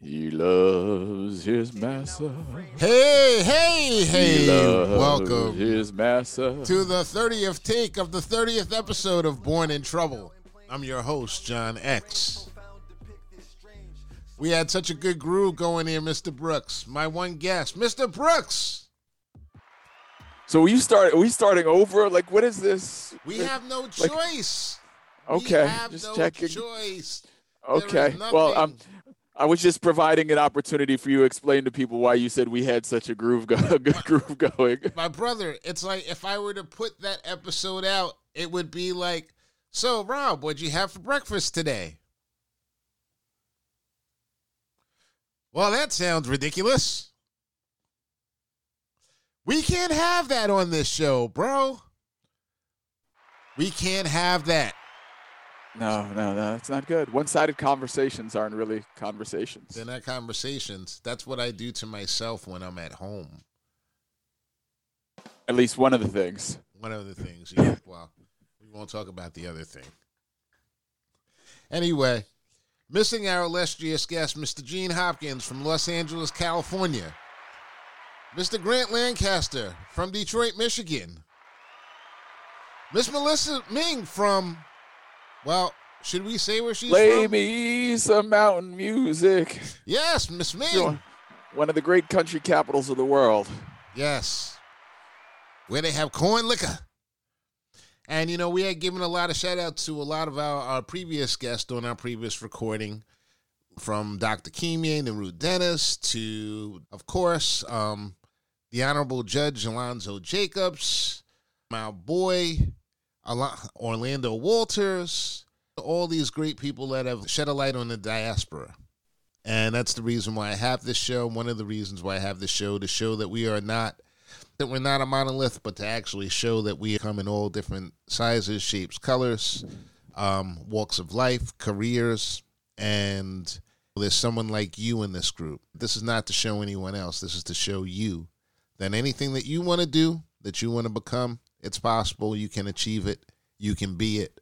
He loves his master. Hey, hey, He hey! loves Welcome his master. to the 30th take of the 30th episode of Born in Trouble. I'm your host, John X. We had such a good groove going here, Mr. Brooks. My one guest, Mr. Brooks. So we start. Are we starting over? Like, what is this? We have no Like- choice. Okay, we have just no checking. choice. Okay. Well, I'm. I was just providing an opportunity for you to explain to people why you said we had such a groove, go- a good groove going. My brother, it's like if I were to put that episode out, it would be like, "So, Rob, what'd you have for breakfast today?" Well, that sounds ridiculous. We can't have that on this show, bro. We can't have that. No, no, no, that's not good. One-sided conversations aren't really conversations. They're not conversations. That's what I do to myself when I'm at home. At least one of the things. One of the things, yeah. Well, we won't talk about the other thing. Anyway, missing our illustrious guest, Mr. Gene Hopkins from Los Angeles, California. Mr. Grant Lancaster from Detroit, Michigan. Miss Melissa Ming from, well, should we say where she's Play from? me some mountain music. Yes, Miss Ming. One of the great country capitals of the world. Yes. Where they have corn liquor. And, you know, we had given a lot of shout outs to a lot of our, our previous guests on our previous recording, from Dr. Kimian and Ruth Dennis to, of course, um, the Honorable Judge Alonzo Jacobs, my boy Orlando Walters, all these great people that have shed a light on the diaspora. And that's the reason why I have this show. One of the reasons why I have this show to show that we are not that we're not a monolith, but to actually show that we come in all different sizes, shapes, colors, um, walks of life, careers, and there's someone like you in this group. This is not to show anyone else. This is to show you that anything that you want to do, that you want to become, it's possible. You can achieve it. You can be it.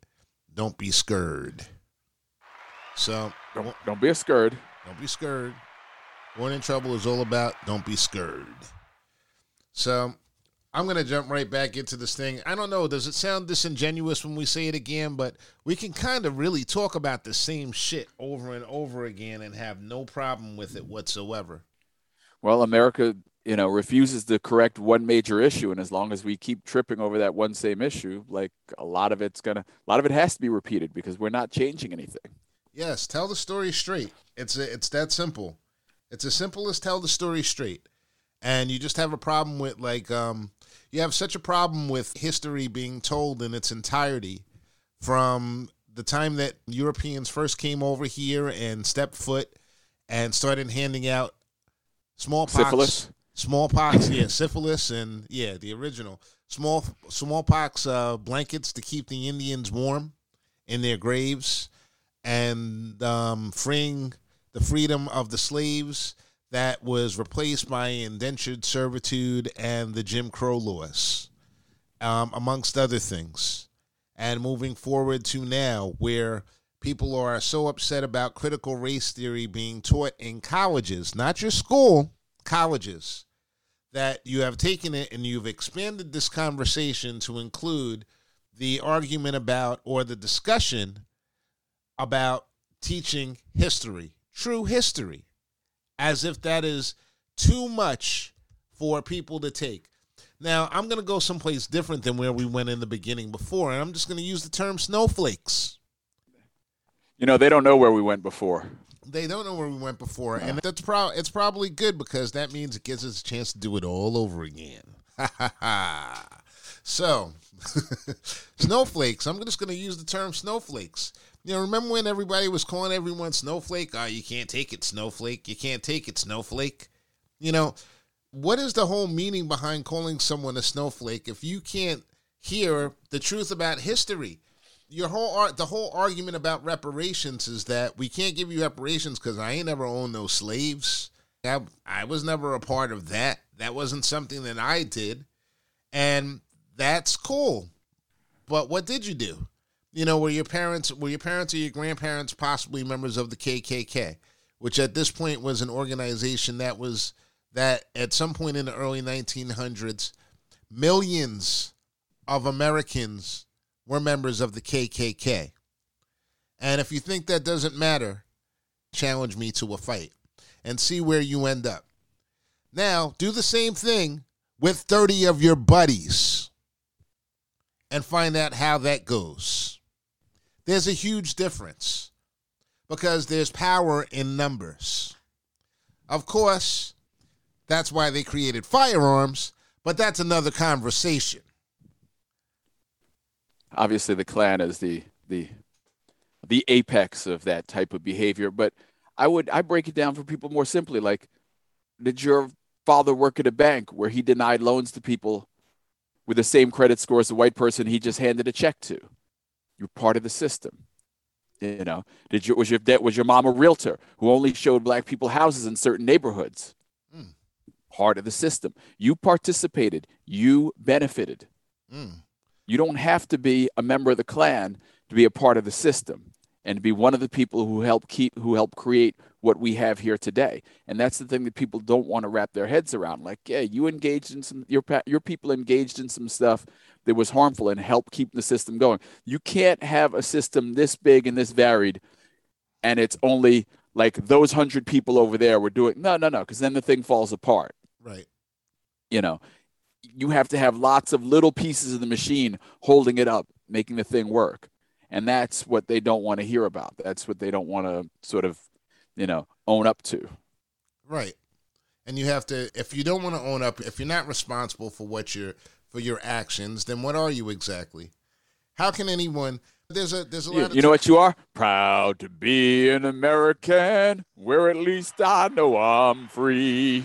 Don't be scared. So Don't, don't be a scared. don't be scared. Born in Trouble is all about don't be scared. So I'm going to jump right back into this thing. I don't know. Does it sound disingenuous when we say it again? But we can kind of really talk about the same shit over and over again and have no problem with it whatsoever. Well, America, you know, refuses to correct one major issue, and as long as we keep tripping over that one same issue, like a lot of it's gonna, a lot of it has to be repeated because we're not changing anything. Yes, tell the story straight. It's a, it's that simple. It's as simple as tell the story straight. And you just have a problem with like um you have such a problem with history being told in its entirety from the time that Europeans first came over here and stepped foot and started handing out smallpox Syphilis. Smallpox, yeah, syphilis, and yeah, the original small smallpox uh, blankets to keep the Indians warm in their graves, and um, freeing the freedom of the slaves that was replaced by indentured servitude and the Jim Crow laws, um, amongst other things. And moving forward to now, where people are so upset about critical race theory being taught in colleges, not your school, colleges, that you have taken it and you've expanded this conversation to include the argument about or the discussion about teaching history, true history, as if that is too much for people to take. Now, I'm going to go someplace different than where we went in the beginning before, and I'm just going to use the term snowflakes. You know, they don't know where we went before. They don't know where we went before, and that's pro- it's probably good because that means it gives us a chance to do it all over again. so, snowflakes. I'm just going to use the term snowflakes. You know, remember when everybody was calling everyone snowflake? Oh, you can't take it, snowflake. You can't take it, snowflake. You know, what is the whole meaning behind calling someone a snowflake if you can't hear the truth about history? Your whole the whole argument about reparations is that we can't give you reparations because I ain't ever owned no slaves. I, I was never a part of that. That wasn't something that I did, and that's cool. But what did you do? You know, were your parents, were your parents or your grandparents possibly members of the KKK, which at this point was an organization that was that at some point in the early 1900s, millions of Americans were members of the KKK. And if you think that doesn't matter, challenge me to a fight and see where you end up. Now, do the same thing with 30 of your buddies and find out how that goes. There's a huge difference because there's power in numbers. Of course, that's why they created firearms, but that's another conversation. Obviously, the Klan is the the the apex of that type of behavior, but I would I break it down for people more simply like did your father work at a bank where he denied loans to people with the same credit score as the white person he just handed a check to. You're part of the system. You know, did you was your debt was your mom a realtor who only showed black people houses in certain neighborhoods? Mm. Part of the system. You participated. You benefited. Mm. You don't have to be a member of the Klan to be a part of the system and to be one of the people who help keep who help create what we have here today. And that's the thing that people don't want to wrap their heads around. Like, yeah, you engaged in some your your people engaged in some stuff that was harmful and help keep the system going. You can't have a system this big and this varied, and it's only like those hundred people over there were doing. No, no, no, because then the thing falls apart. Right. You know, you have to have lots of little pieces of the machine holding it up, making the thing work. And that's what they don't want to hear about. That's what they don't want to sort of you know, own up to. Right. And you have to if you don't want to own up, if you're not responsible for what you're for your actions, then what are you exactly? How can anyone there's a there's a lot you, you know what you are? Proud to be an American, where at least I know I'm free.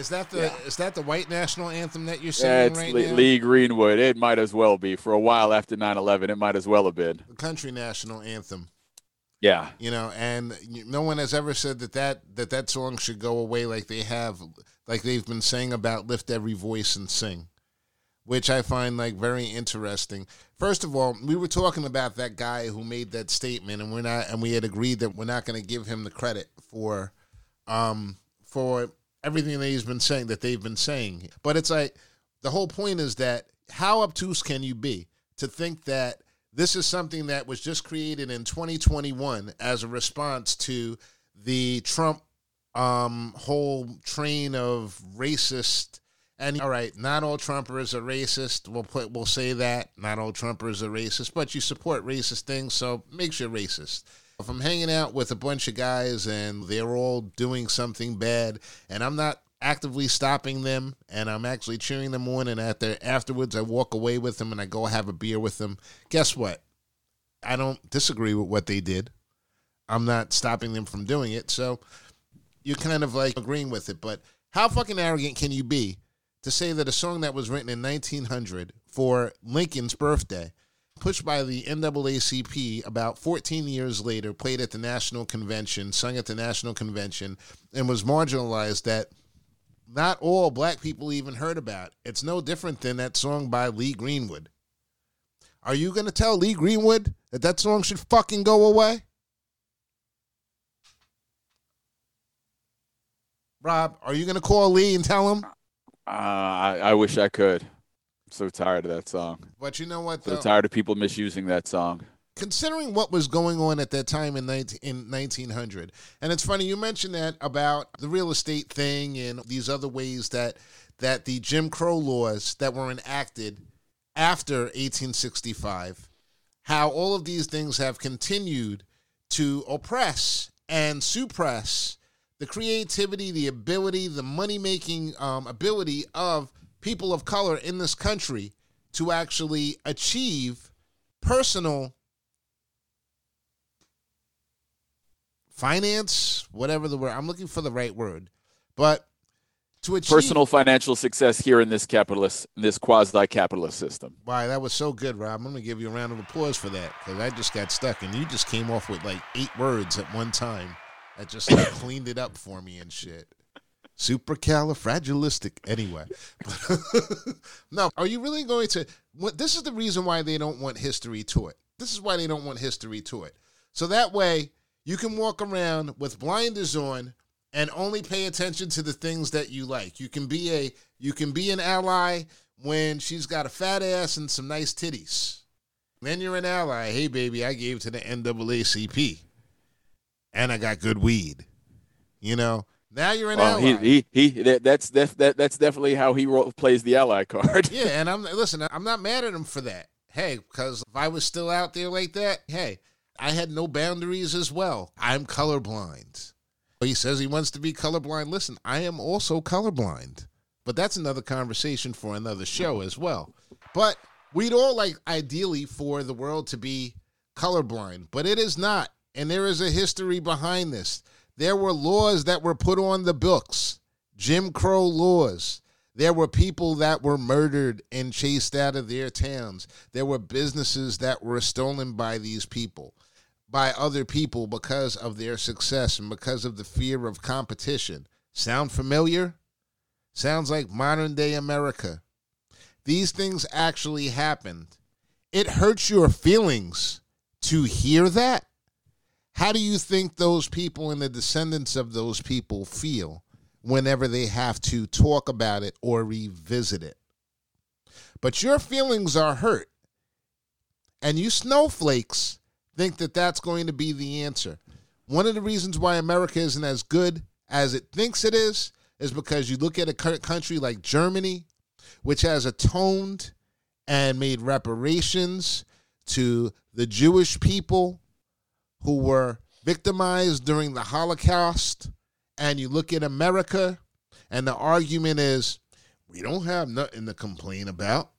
Is that the yeah. is that the white national anthem that you're singing right Lee, now? Lee Greenwood. It might as well be. For a while after 9/11, it might as well have been. The country national anthem. Yeah, you know, and no one has ever said that that that that song should go away like they have, like they've been saying about lift every voice and sing, which I find like very interesting. First of all, we were talking about that guy who made that statement, and we're not, and we had agreed that we're not going to give him the credit for, um, for everything that he's been saying that they've been saying. But it's like the whole point is that how obtuse can you be to think that this is something that was just created in 2021 as a response to the Trump um, whole train of racist. And all right, not all Trumpers are racist. We'll put we'll say that not all Trumpers are racist, but you support racist things, so makes you racist. If I'm hanging out with a bunch of guys and they're all doing something bad, and I'm not actively stopping them and I'm actually cheering them on and after afterwards I walk away with them and I go have a beer with them. Guess what? I don't disagree with what they did. I'm not stopping them from doing it. So you're kind of like agreeing with it, but how fucking arrogant can you be to say that a song that was written in 1900 for Lincoln's birthday pushed by the NAACP about 14 years later, played at the National Convention, sung at the National Convention, and was marginalized that not all black people even heard about. It's no different than that song by Lee Greenwood. Are you going to tell Lee Greenwood that that song should fucking go away? Rob, are you going to call Lee and tell him? Uh, I, I wish I could. So tired of that song. But you know what? Though? So tired of people misusing that song considering what was going on at that time in 19, in 1900 and it's funny you mentioned that about the real estate thing and these other ways that that the Jim Crow laws that were enacted after 1865 how all of these things have continued to oppress and suppress the creativity the ability the money making um, ability of people of color in this country to actually achieve personal finance, whatever the word. I'm looking for the right word. But to achieve Personal financial success here in this capitalist, this quasi-capitalist system. Wow, that was so good, Rob. I'm gonna give you a round of applause for that because I just got stuck, and you just came off with like eight words at one time. That just like, cleaned it up for me and shit. Supercalifragilistic. Anyway, no, are you really going to? This is the reason why they don't want history to it This is why they don't want history to it So that way you can walk around with blinders on and only pay attention to the things that you like. You can be a you can be an ally when she's got a fat ass and some nice titties. Then you're an ally. Hey baby, I gave to the NAACP. And I got good weed. You know, now you're an um, Well, ally. he, he, he, that, that's, that, that, that's definitely how he ro- plays the ally card. yeah, and I'm listen. I'm not mad at him for that. Hey, because if I was still out there like that, hey, I had no boundaries as well. I'm colorblind. He says he wants to be colorblind. Listen, I am also colorblind, but that's another conversation for another show as well. But we'd all like ideally for the world to be colorblind, but it is not, and there is a history behind this. There were laws that were put on the books, Jim Crow laws. There were people that were murdered and chased out of their towns. There were businesses that were stolen by these people, by other people because of their success and because of the fear of competition. Sound familiar? Sounds like modern day America. These things actually happened. It hurts your feelings to hear that. How do you think those people and the descendants of those people feel whenever they have to talk about it or revisit it? But your feelings are hurt. And you snowflakes think that that's going to be the answer. One of the reasons why America isn't as good as it thinks it is is because you look at a country like Germany, which has atoned and made reparations to the Jewish people who were victimized during the Holocaust. And you look at America, and the argument is we don't have nothing to complain about.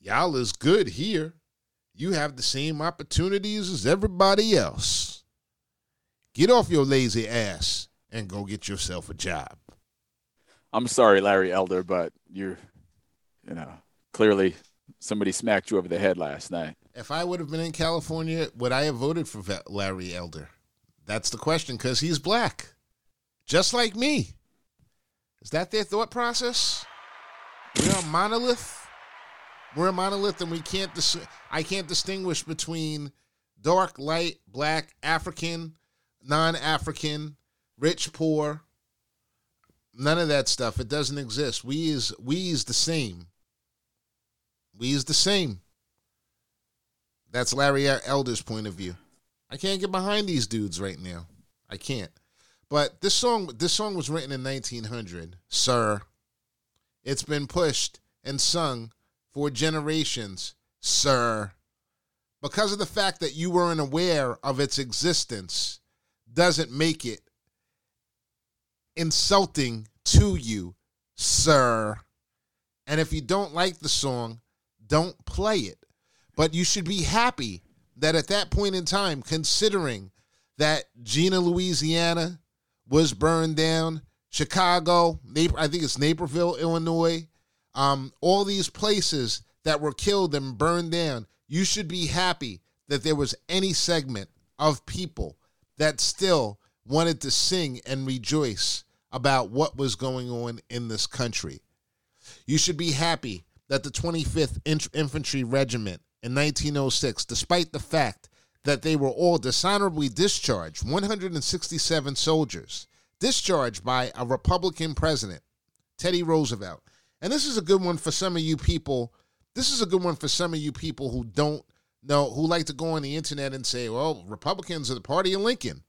Y'all is good here. You have the same opportunities as everybody else. Get off your lazy ass and go get yourself a job. I'm sorry, Larry Elder, but you're, you know, clearly somebody smacked you over the head last night. If I would have been in California, would I have voted for Larry Elder? That's the question because he's black, just like me. Is that their thought process? We're a monolith. We're a monolith, and we can't. Dis- I can't distinguish between dark, light, black, African, non-African, rich, poor. None of that stuff. It doesn't exist. We is we is the same. We is the same. That's Larry Elder's point of view. I can't get behind these dudes right now. I can't. But this song, this song was written in 1900, sir. It's been pushed and sung for generations, sir. Because of the fact that you weren't aware of its existence, doesn't make it insulting to you, sir. And if you don't like the song, don't play it. But you should be happy that at that point in time, considering that Gina, Louisiana was burned down, Chicago, Nap- I think it's Naperville, Illinois, um, all these places that were killed and burned down, you should be happy that there was any segment of people that still wanted to sing and rejoice about what was going on in this country. You should be happy that the 25th Inf- Infantry Regiment in 1906, despite the fact that they were all dishonorably discharged, 167 soldiers, discharged by a Republican president, Teddy Roosevelt. And this is a good one for some of you people. This is a good one for some of you people who don't know, who like to go on the internet and say, well, Republicans are the party of Lincoln.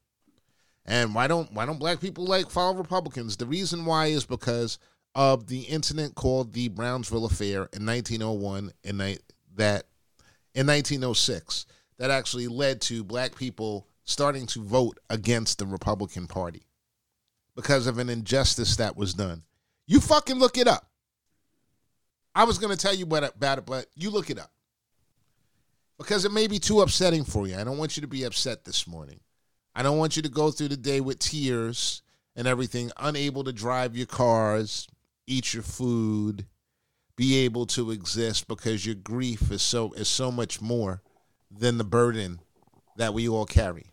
And why don't why don't black people like follow Republicans? The reason why is because of the incident called the Brownsville Affair in 1901 and that in 1906 that actually led to black people starting to vote against the Republican Party because of an injustice that was done. You fucking look it up. I was going to tell you about it, but you look it up because it may be too upsetting for you. I don't want you to be upset this morning. I don't want you to go through the day with tears and everything, unable to drive your cars, eat your food, be able to exist because your grief is so is so much more than the burden that we all carry.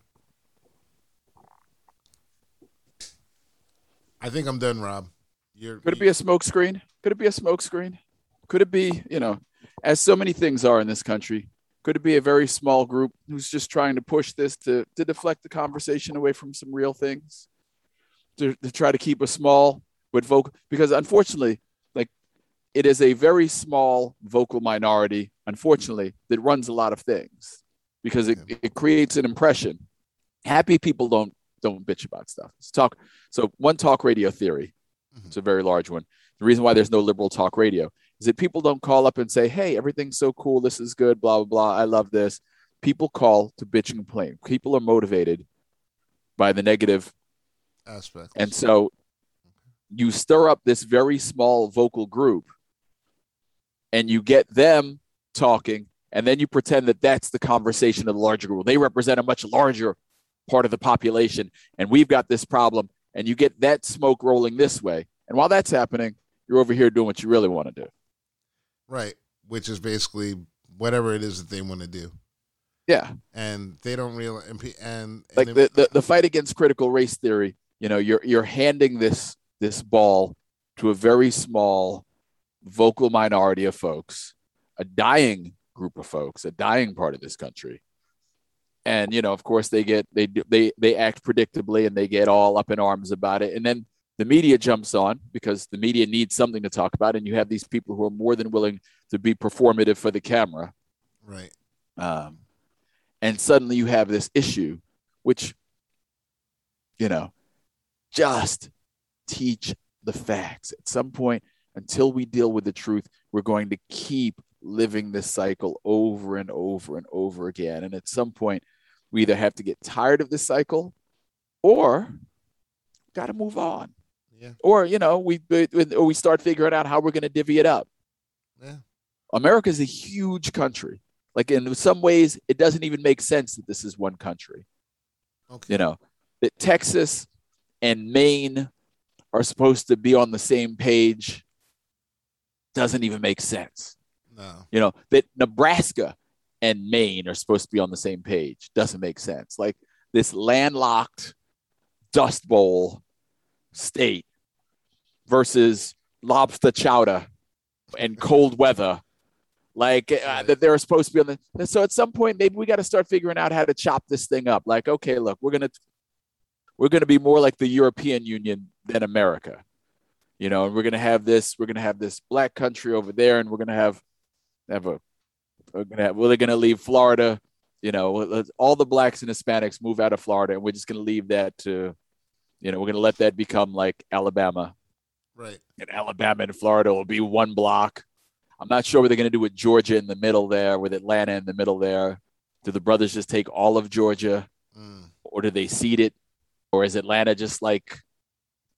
I think I'm done, Rob. You're, Could it be a smokescreen? Could it be a smokescreen? Could it be, you know, as so many things are in this country, could it be a very small group who's just trying to push this to, to deflect the conversation away from some real things? To, to try to keep a small but vocal, because unfortunately, it is a very small vocal minority, unfortunately, that runs a lot of things because it, it creates an impression. Happy people don't don't bitch about stuff. Let's talk. So one talk radio theory. Mm-hmm. It's a very large one. The reason why there's no liberal talk radio is that people don't call up and say, "Hey, everything's so cool. This is good. Blah blah blah. I love this." People call to bitch and complain. People are motivated by the negative aspect, and so you stir up this very small vocal group, and you get them talking, and then you pretend that that's the conversation of the larger group. They represent a much larger part of the population, and we've got this problem. And you get that smoke rolling this way, and while that's happening, you're over here doing what you really want to do. Right. Which is basically whatever it is that they want to do. Yeah. And they don't realize and, and like the, the, the fight against critical race theory, you know, you're you're handing this this ball to a very small vocal minority of folks, a dying group of folks, a dying part of this country. And you know, of course, they get they they they act predictably and they get all up in arms about it. And then the media jumps on because the media needs something to talk about, and you have these people who are more than willing to be performative for the camera. Right. Um, and suddenly you have this issue, which, you know, just teach the facts. At some point, until we deal with the truth, we're going to keep living this cycle over and over and over again. And at some point, we either have to get tired of this cycle or got to move on. Yeah. Or you know, we or we start figuring out how we're going to divvy it up. Yeah. America is a huge country. Like in some ways, it doesn't even make sense that this is one country. Okay. You know, that Texas and Maine are supposed to be on the same page doesn't even make sense. No. You know, that Nebraska and Maine are supposed to be on the same page doesn't make sense. Like this landlocked dust bowl state versus lobster chowder and cold weather like uh, that they're supposed to be on the so at some point maybe we got to start figuring out how to chop this thing up like okay look we're gonna we're gonna be more like the european union than america you know and we're gonna have this we're gonna have this black country over there and we're gonna have have a we're gonna have, we're gonna leave florida you know all the blacks and hispanics move out of florida and we're just gonna leave that to you know we're gonna let that become like alabama Right. And Alabama and Florida will be one block. I'm not sure what they're going to do with Georgia in the middle there, with Atlanta in the middle there. Do the brothers just take all of Georgia, mm. or do they cede it, or is Atlanta just like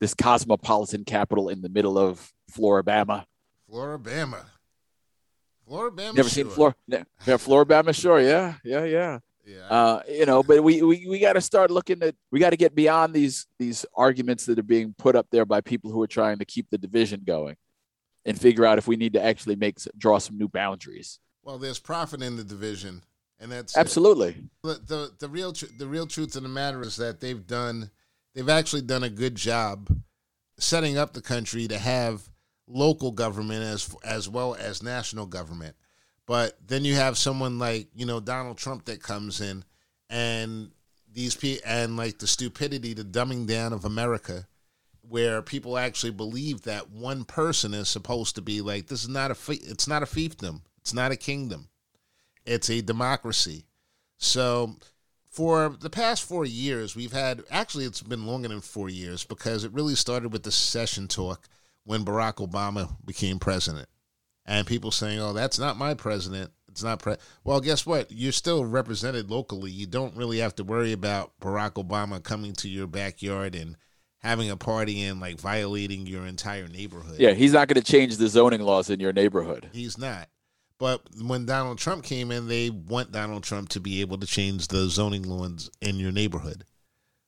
this cosmopolitan capital in the middle of Floribama? Floribama. Floribama. Never sure. seen Flor. Yeah, Floribama. Sure. Yeah. Yeah. Yeah. Yeah. Uh, you know, but we we, we got to start looking at we got to get beyond these these arguments that are being put up there by people who are trying to keep the division going, and figure out if we need to actually make draw some new boundaries. Well, there's profit in the division, and that's absolutely the the, the real tr- the real truth of the matter is that they've done they've actually done a good job setting up the country to have local government as as well as national government. But then you have someone like you know Donald Trump that comes in, and these people and like the stupidity, the dumbing down of America, where people actually believe that one person is supposed to be like this is not a it's not a fiefdom, it's not a kingdom, it's a democracy. So for the past four years, we've had actually it's been longer than four years because it really started with the secession talk when Barack Obama became president and people saying, "Oh, that's not my president." It's not pre. Well, guess what? You're still represented locally. You don't really have to worry about Barack Obama coming to your backyard and having a party and like violating your entire neighborhood. Yeah, he's not going to change the zoning laws in your neighborhood. He's not. But when Donald Trump came in, they want Donald Trump to be able to change the zoning laws in your neighborhood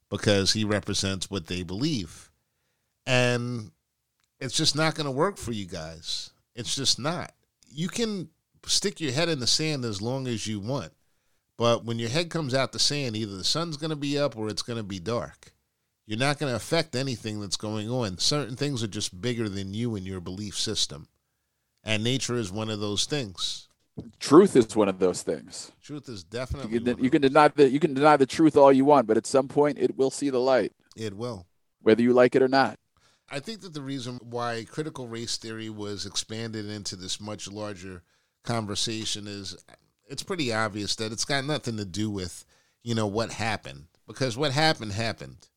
because he represents what they believe. And it's just not going to work for you guys. It's just not. You can stick your head in the sand as long as you want. But when your head comes out the sand, either the sun's going to be up or it's going to be dark. You're not going to affect anything that's going on. Certain things are just bigger than you and your belief system. And nature is one of those things. Truth is one of those things. Truth is definitely. You can, you can deny the you can deny the truth all you want, but at some point it will see the light. It will, whether you like it or not. I think that the reason why critical race theory was expanded into this much larger conversation is it's pretty obvious that it's got nothing to do with you know what happened because what happened happened.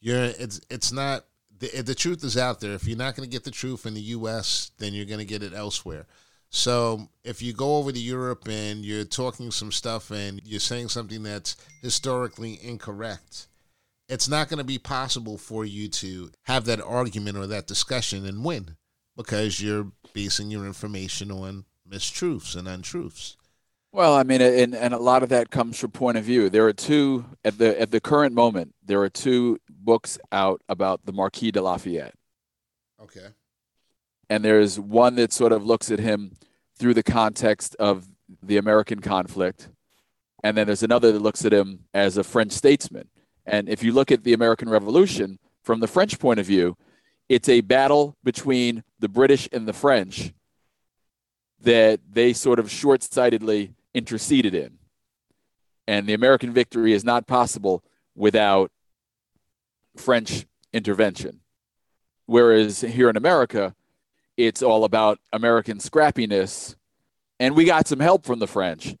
You're it's it's not the the truth is out there. If you're not going to get the truth in the U.S., then you're going to get it elsewhere. So if you go over to Europe and you're talking some stuff and you're saying something that's historically incorrect, it's not going to be possible for you to have that argument or that discussion and win because you're basing your information on mistruths and untruths. Well, I mean, and, and a lot of that comes from point of view. There are two at the at the current moment. There are two books out about the Marquis de Lafayette. Okay and there's one that sort of looks at him through the context of the American conflict, and then there's another that looks at him as a French statesman. And if you look at the American Revolution from the French point of view, it's a battle between the British and the French that they sort of short sightedly interceded in. And the American victory is not possible without French intervention. Whereas here in America, it's all about American scrappiness. And we got some help from the French,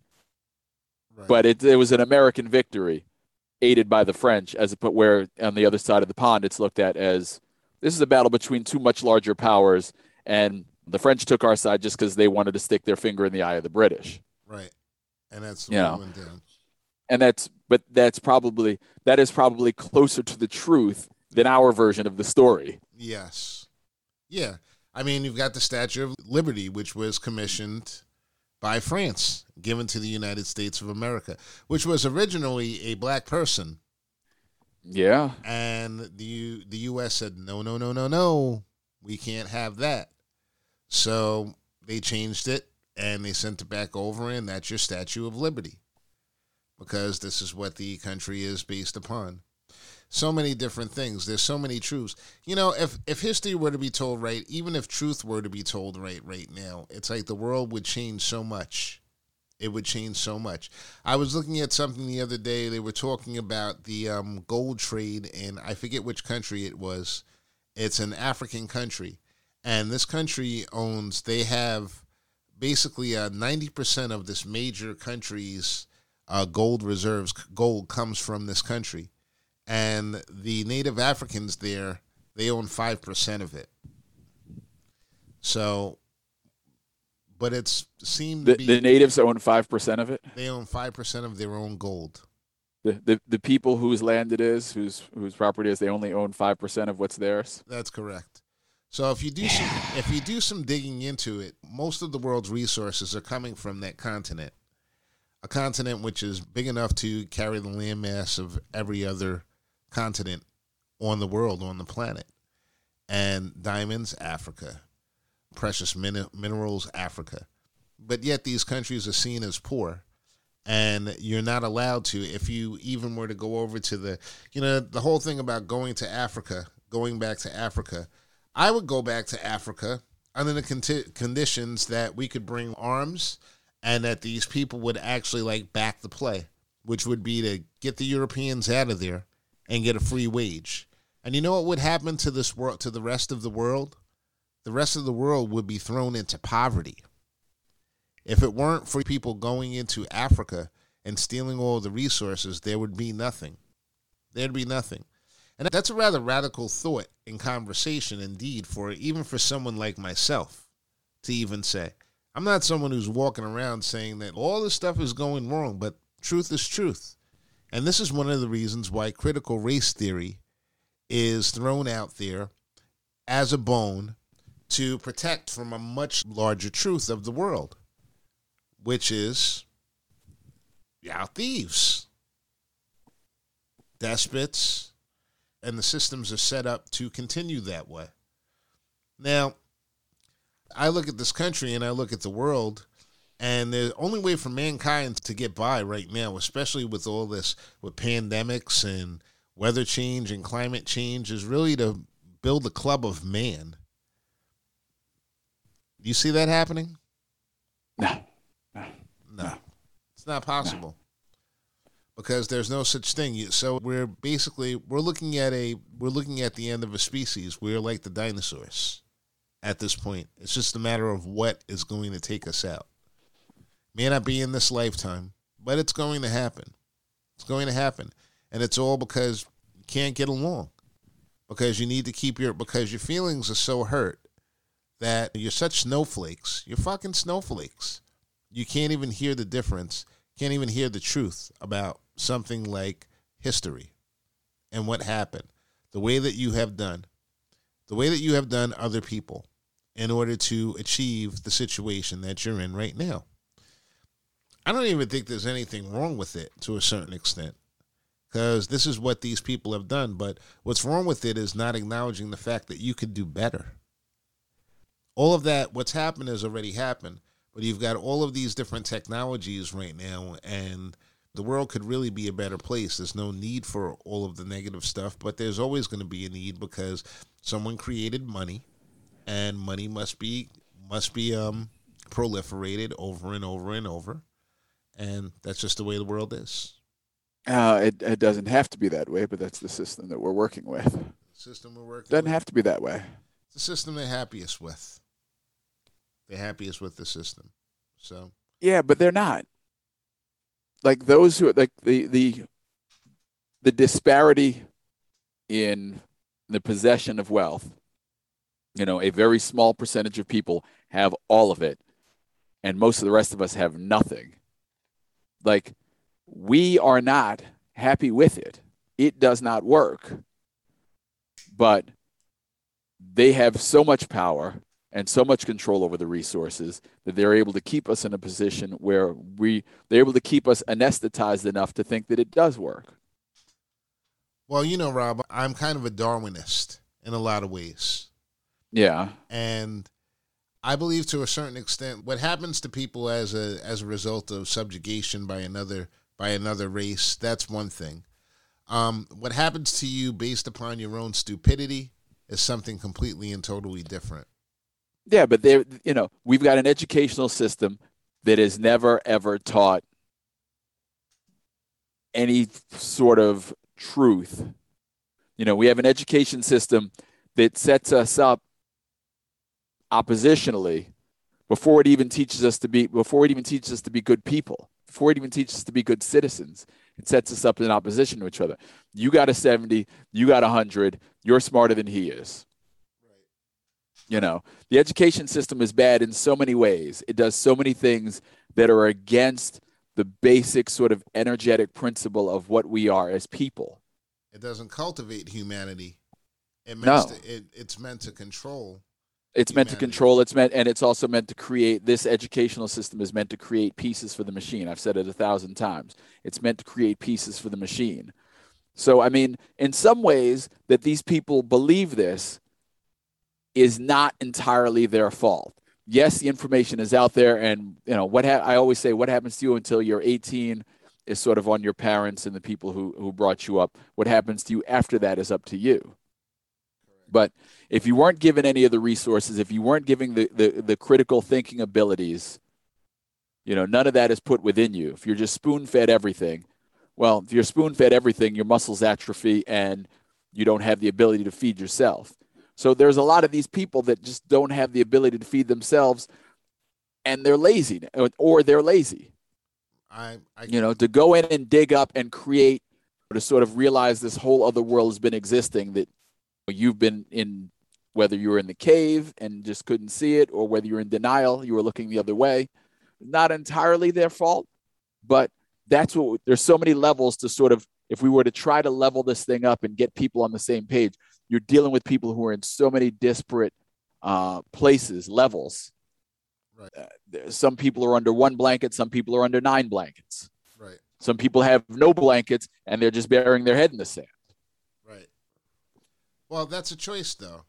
right. but it, it was an American victory aided by the French, as a, put where on the other side of the pond, it's looked at as this is a battle between two much larger powers, and the French took our side just because they wanted to stick their finger in the eye of the British. Right, and that's you know, and that's but that's probably that is probably closer to the truth than our version of the story. Yes, yeah, I mean, you've got the Statue of Liberty, which was commissioned by France, given to the United States of America, which was originally a black person. Yeah. And the the US said, "No, no, no, no, no. We can't have that." So they changed it and they sent it back over and that's your Statue of Liberty. Because this is what the country is based upon so many different things. There's so many truths. You know, if if history were to be told right, even if truth were to be told right right now, it's like the world would change so much. It would change so much. I was looking at something the other day. They were talking about the um, gold trade in I forget which country it was. It's an African country, and this country owns. They have basically uh, ninety percent of this major country's uh, gold reserves. Gold comes from this country and the native Africans there they own five percent of it. So, but it's seemed the, the natives own five percent of it. They own five percent of their own gold. The, the the people whose land it is, whose whose property is, they only own five percent of what's theirs. That's correct. So if you do some if you do some digging into it, most of the world's resources are coming from that continent, a continent which is big enough to carry the landmass of every other continent on the world, on the planet. And diamonds, Africa. Precious min- minerals, Africa. But yet these countries are seen as poor. And you're not allowed to, if you even were to go over to the, you know, the whole thing about going to Africa, going back to Africa. I would go back to Africa under the con- conditions that we could bring arms and that these people would actually like back the play, which would be to get the Europeans out of there and get a free wage. And you know what would happen to this world to the rest of the world? The rest of the world would be thrown into poverty. If it weren't for people going into Africa and stealing all the resources, there would be nothing. There'd be nothing. And that's a rather radical thought in conversation indeed for even for someone like myself to even say. I'm not someone who's walking around saying that all this stuff is going wrong, but truth is truth. And this is one of the reasons why critical race theory is thrown out there as a bone to protect from a much larger truth of the world, which is y'all thieves, despots, and the systems are set up to continue that way. Now, I look at this country and I look at the world, and the only way for mankind to get by right now, especially with all this with pandemics and weather change and climate change, is really to build a club of man. Do you see that happening? No. No. no. It's not possible. Because there's no such thing. So we're basically we're looking at a we're looking at the end of a species. We're like the dinosaurs at this point. It's just a matter of what is going to take us out. May not be in this lifetime, but it's going to happen. It's going to happen. And it's all because you can't get along. Because you need to keep your because your feelings are so hurt that you're such snowflakes. You're fucking snowflakes. You can't even hear the difference, can't even hear the truth about something like history and what happened. The way that you have done, the way that you have done other people in order to achieve the situation that you're in right now. I don't even think there's anything wrong with it to a certain extent because this is what these people have done. But what's wrong with it is not acknowledging the fact that you could do better. All of that, what's happened has already happened, but you've got all of these different technologies right now, and the world could really be a better place. There's no need for all of the negative stuff, but there's always going to be a need because someone created money and money must be must be um, proliferated over and over and over, and that's just the way the world is. Uh, it it doesn't have to be that way, but that's the system that we're working with. The system we're working. Doesn't with. have to be that way. It's the system they're happiest with. They're happiest with the system. So. Yeah, but they're not. Like those who like the the the disparity in the possession of wealth you know, a very small percentage of people have all of it, and most of the rest of us have nothing. Like, we are not happy with it. It does not work. But they have so much power and so much control over the resources that they're able to keep us in a position where we they're able to keep us anesthetized enough to think that it does work. Well, you know, Rob, I'm kind of a Darwinist in a lot of ways. Yeah. And I believe to a certain extent what happens to people as a as a result of subjugation by another by another race, that's one thing. Um, what happens to you based upon your own stupidity is something completely and totally different. Yeah, but there you know, we've got an educational system that has never ever taught any sort of truth. You know, we have an education system that sets us up oppositionally before it even teaches us to be before it even teaches us to be good people before it even teaches us to be good citizens. It sets us up in opposition to each other. You got a 70 you got a 100 you're smarter than he is you know the education system is bad in so many ways it does so many things that are against the basic sort of energetic principle of what we are as people it doesn't cultivate humanity it no. To, it, it's meant to control it's meant to control. It's meant, and it's also meant to create. This educational system is meant to create pieces for the machine. I've said it a thousand times. It's meant to create pieces for the machine. So, I mean, in some ways, that these people believe this is not entirely their fault. Yes, the information is out there, and you know what ha- I always say: what happens to you until you're 18 is sort of on your parents and the people who who brought you up. What happens to you after that is up to you. But if you weren't given any of the resources, if you weren't giving the, the, the critical thinking abilities, you know, none of that is put within you. If you're just spoon fed everything, well, if you're spoon fed everything, your muscles atrophy and you don't have the ability to feed yourself. So there's a lot of these people that just don't have the ability to feed themselves and they're lazy or they're lazy. I, I you know, to go in and dig up and create to sort of realize this whole other world has been existing that you've been in whether you were in the cave and just couldn't see it or whether you're in denial you were looking the other way not entirely their fault but that's what there's so many levels to sort of if we were to try to level this thing up and get people on the same page you're dealing with people who are in so many disparate uh, places levels right uh, some people are under one blanket some people are under nine blankets right some people have no blankets and they're just burying their head in the sand Right. Well, that's a choice, though.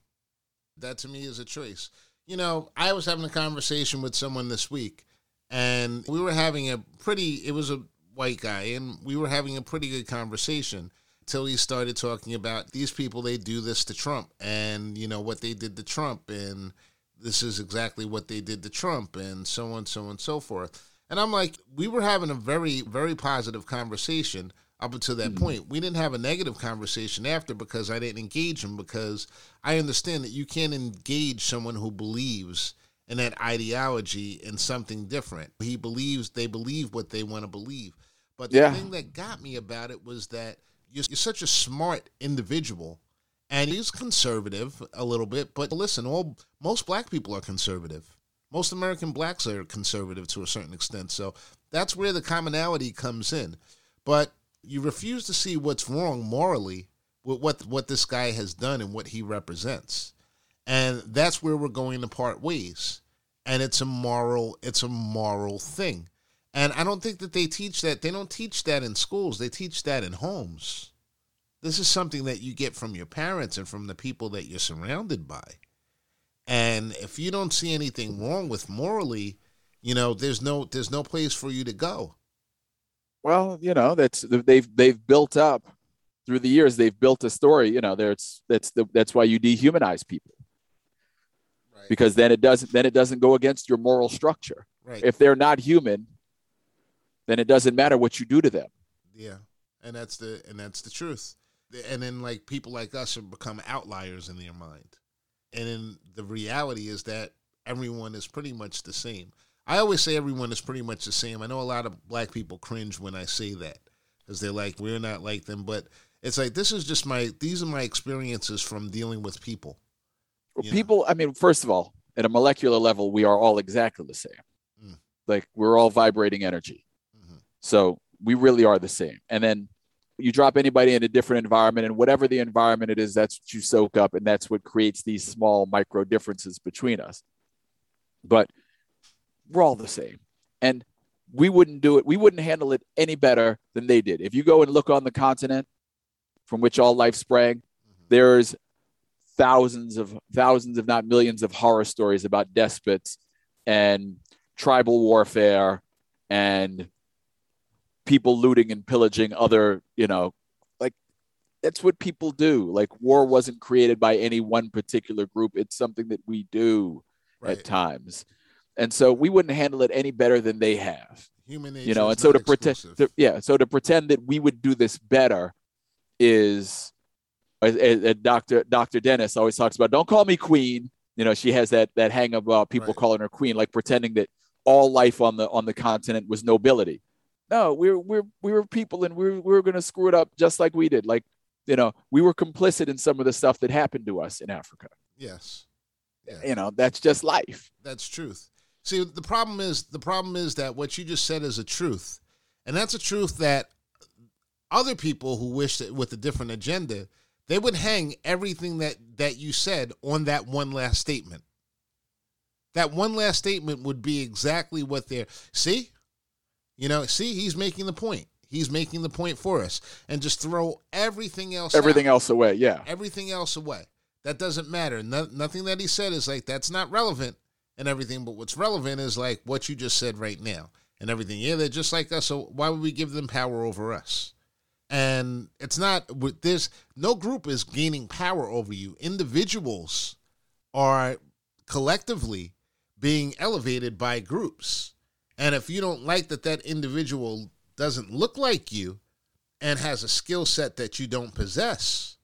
That to me is a choice. You know, I was having a conversation with someone this week, and we were having a pretty, it was a white guy, and we were having a pretty good conversation till he started talking about these people, they do this to Trump, and, you know, what they did to Trump, and this is exactly what they did to Trump, and so on, so on, so forth. And I'm like, we were having a very, very positive conversation up until that mm-hmm. point. We didn't have a negative conversation after because I didn't engage him because I understand that you can't engage someone who believes in that ideology in something different. He believes they believe what they want to believe. But the yeah. thing that got me about it was that you're, you're such a smart individual and he's conservative a little bit, but listen, all most black people are conservative. Most American blacks are conservative to a certain extent. So that's where the commonality comes in. But you refuse to see what's wrong morally with what what this guy has done and what he represents. And that's where we're going to part ways. And it's a moral it's a moral thing. And I don't think that they teach that. They don't teach that in schools. They teach that in homes. This is something that you get from your parents and from the people that you're surrounded by. And if you don't see anything wrong with morally, you know, there's no there's no place for you to go. Well, you know, that's they've they've built up through the years. They've built a story. You know, there's that's the, that's why you dehumanize people right. because then it doesn't then it doesn't go against your moral structure. Right. If they're not human, then it doesn't matter what you do to them. Yeah, and that's the and that's the truth. And then like people like us have become outliers in their mind, and then the reality is that everyone is pretty much the same. I always say everyone is pretty much the same. I know a lot of black people cringe when I say that because they're like, we're not like them. But it's like, this is just my, these are my experiences from dealing with people. Well, people, know? I mean, first of all, at a molecular level, we are all exactly the same. Mm. Like we're all vibrating energy. So we really are the same. And then you drop anybody in a different environment, and whatever the environment it is, that's what you soak up. And that's what creates these small micro differences between us. But we're all the same. And we wouldn't do it, we wouldn't handle it any better than they did. If you go and look on the continent from which all life sprang, mm-hmm. there's thousands of thousands, if not millions, of horror stories about despots and tribal warfare and people looting and pillaging other, you know, like that's what people do. Like war wasn't created by any one particular group. It's something that we do right. at times and so we wouldn't handle it any better than they have. Human nature, you know, and so to pretend, to, yeah, so to pretend that we would do this better is, uh, Doctor Doctor Dennis always talks about. Don't call me queen. You know, she has that that hang about people right. calling her queen, like pretending that all life on the on the continent was nobility. No, we're we're we were people, and we we're, we are going to screw it up just like we did. Like, you know, we were complicit in some of the stuff that happened to us in Africa. Yes. yes. You know, that's just life. That's truth. See, the problem is the problem is that what you just said is a truth, and that's a truth that other people who wish that with a different agenda they would hang everything that that you said on that one last statement. That one last statement would be exactly what they're see, you know, see, he's making the point. He's making the point for us, and just throw everything else, everything out. else away. Yeah, everything else away. That doesn't matter. No, nothing that he said is like that's not relevant and everything. But what's relevant is like what you just said right now and everything. Yeah, they're just like us. So why would we give them power over us? And it's not, with this. no group is gaining power over you. Individuals are collectively being elevated by groups. And if you don't like that that individual doesn't look like you and has a skill set that you don't possess,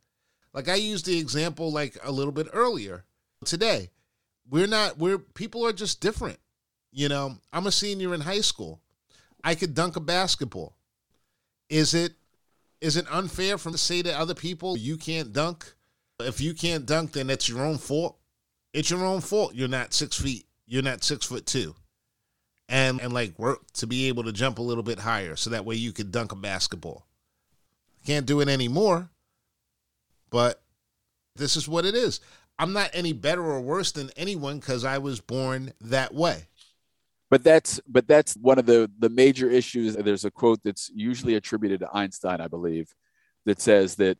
like I used the example like a little bit earlier today we're not we're people are just different. You know, I'm a senior in high school. I could dunk a basketball. Is it is it unfair for me to say to other people you can't dunk? If you can't dunk, then it's your own fault. It's your own fault. You're not six feet. You're not six foot two. And and like work to be able to jump a little bit higher so that way you could dunk a basketball. Can't do it anymore. But this is what it is. I'm not any better or worse than anyone because I was born that way. But that's but that's one of the the major issues. There's a quote that's usually attributed to Einstein, I believe, that says that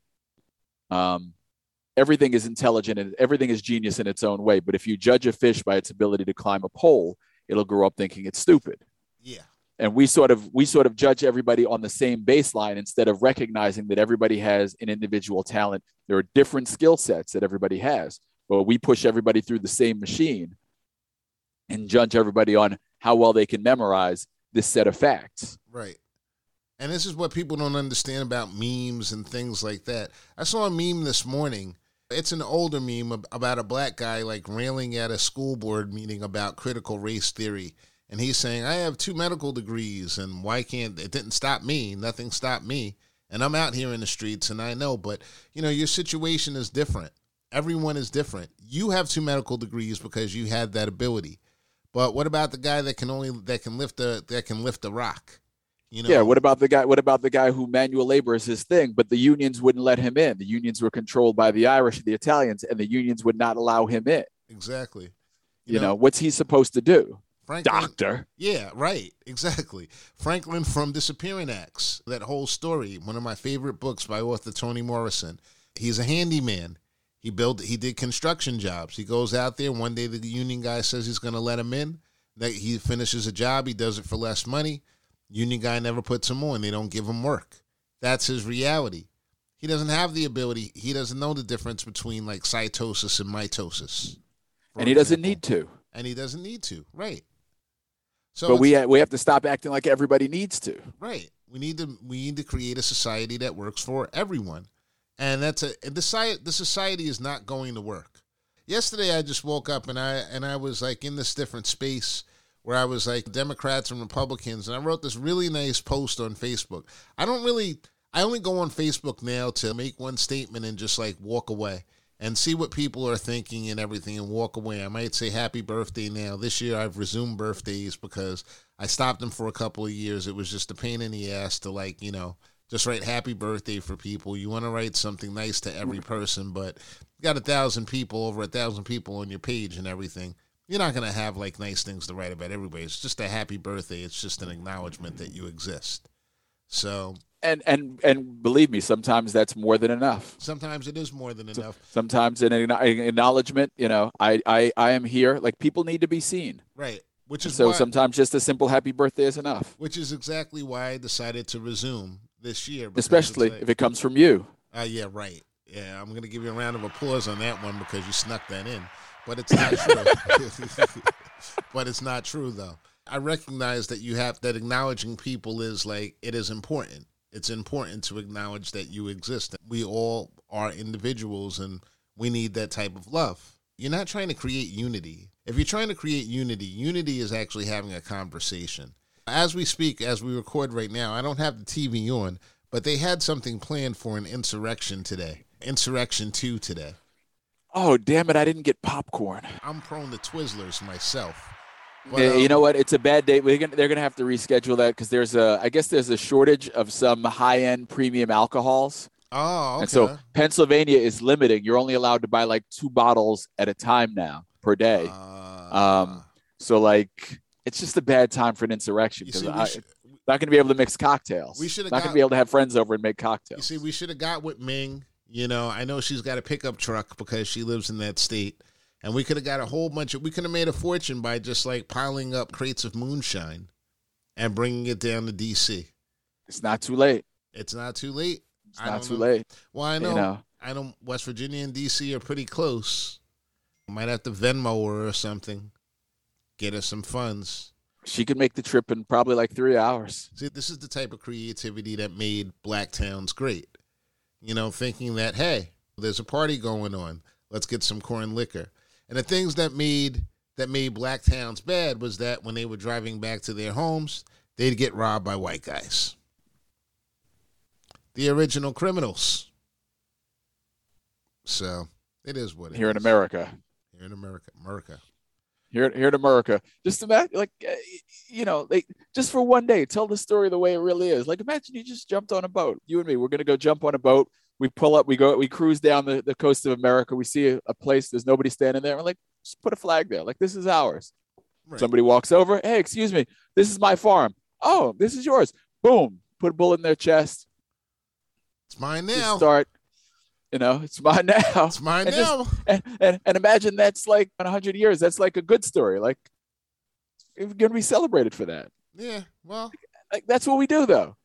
um, everything is intelligent and everything is genius in its own way. But if you judge a fish by its ability to climb a pole, it'll grow up thinking it's stupid. Yeah. And we sort of we sort of judge everybody on the same baseline instead of recognizing that everybody has an individual talent. There are different skill sets that everybody has, but we push everybody through the same machine and judge everybody on how well they can memorize this set of facts. Right. And this is what people don't understand about memes and things like that. I saw a meme this morning. It's an older meme about a black guy like railing at a school board meeting about critical race theory. And he's saying, I have two medical degrees, and why can't it didn't stop me? Nothing stopped me. And I'm out here in the streets, and I know, but you know, your situation is different. Everyone is different. You have two medical degrees because you had that ability. But what about the guy that can only that can lift a that can lift a rock? You know? Yeah. What about the guy? What about the guy who manual labor is his thing, but the unions wouldn't let him in? The unions were controlled by the Irish and the Italians, and the unions would not allow him in. Exactly. You, you know, know, what's he supposed to do? Franklin, Doctor. Yeah, right. Exactly. Franklin from Disappearing Acts. That whole story. One of my favorite books by author Toni Morrison. He's a handyman. He built. He did construction jobs. He goes out there. One day, the union guy says he's going to let him in. That he finishes a job. He does it for less money. Union guy never puts him on. They don't give him work. That's his reality. He doesn't have the ability. He doesn't know the difference between like cytosis and mitosis. And he example. doesn't need to. And he doesn't need to. Right. So but we we have to stop acting like everybody needs to. Right. We need to we need to create a society that works for everyone and that's a the society, the society is not going to work. Yesterday, I just woke up and I and I was like in this different space where I was like Democrats and Republicans, and I wrote this really nice post on Facebook. I don't really, I only go on Facebook now to make one statement and just like walk away and see what people are thinking and everything and walk away. I might say happy birthday now. This year I've resumed birthdays because I stopped them for a couple of years. It was just a pain in the ass to like, you know, just write happy birthday for people. You want to write something nice to every person, but you got a thousand people, over a thousand people on your page and everything. You're not going to have like nice things to write about everybody. It's just a happy birthday. It's just an acknowledgement that you exist. So and and and believe me, sometimes that's more than enough. Sometimes it is more than enough. Sometimes an acknowledgement, you know, I I I am here. Like people need to be seen. Right. Which is so why, sometimes just a simple happy birthday is enough. Which is exactly why I decided to resume this year. Especially like, if it comes from you. Uh, yeah, right. Yeah, I'm going to give you a round of applause on that one because you snuck that in. But it's not true. but it's not true, though. I recognize that you have that acknowledging people is like, it is important. It's important to acknowledge that you exist. We all are individuals and we need that type of love. You're not trying to create unity. If you're trying to create unity, unity is actually having a conversation. As we speak, as we record right now, I don't have the TV on, but they had something planned for an insurrection today. Insurrection 2 today. Oh, damn it. I didn't get popcorn. I'm prone to Twizzlers myself. But, um, you know what? It's a bad day. We're gonna, they're going to have to reschedule that because there's a, I guess there's a shortage of some high end premium alcohols. Oh, okay. And so Pennsylvania is limiting. You're only allowed to buy like two bottles at a time now per day. Uh, um, so like it's just a bad time for an insurrection because I'm not going to be able to mix cocktails. We should not going to be able to have friends over and make cocktails. You see, we should have got with Ming. You know, I know she's got a pickup truck because she lives in that state, and we could have got a whole bunch of. We could have made a fortune by just like piling up crates of moonshine and bringing it down to D.C. It's not too late. It's not too late. It's not too know. late. Well, I know, you know. I know West Virginia and D.C. are pretty close. Might have to Venmo her or something get us some funds. She could make the trip in probably like three hours. See, this is the type of creativity that made Black Towns great. You know, thinking that, hey, there's a party going on. Let's get some corn liquor. And the things that made that made black towns bad was that when they were driving back to their homes, they'd get robbed by white guys. The original criminals. So it is what it Here is. in America. Here in America. America here, here in America. Just imagine, like, eh, you know, like just for one day, tell the story the way it really is. Like, imagine you just jumped on a boat. You and me, we're gonna go jump on a boat. We pull up, we go, we cruise down the, the coast of America. We see a, a place, there's nobody standing there. We're like, just put a flag there. Like, this is ours. Right. Somebody walks over. Hey, excuse me, this is my farm. Oh, this is yours. Boom, put a bullet in their chest. It's mine now. start You know, it's mine now. It's mine and just- and, and and imagine that's like in hundred years. That's like a good story. Like we're gonna be celebrated for that. yeah. Well, Like that's what we do, though.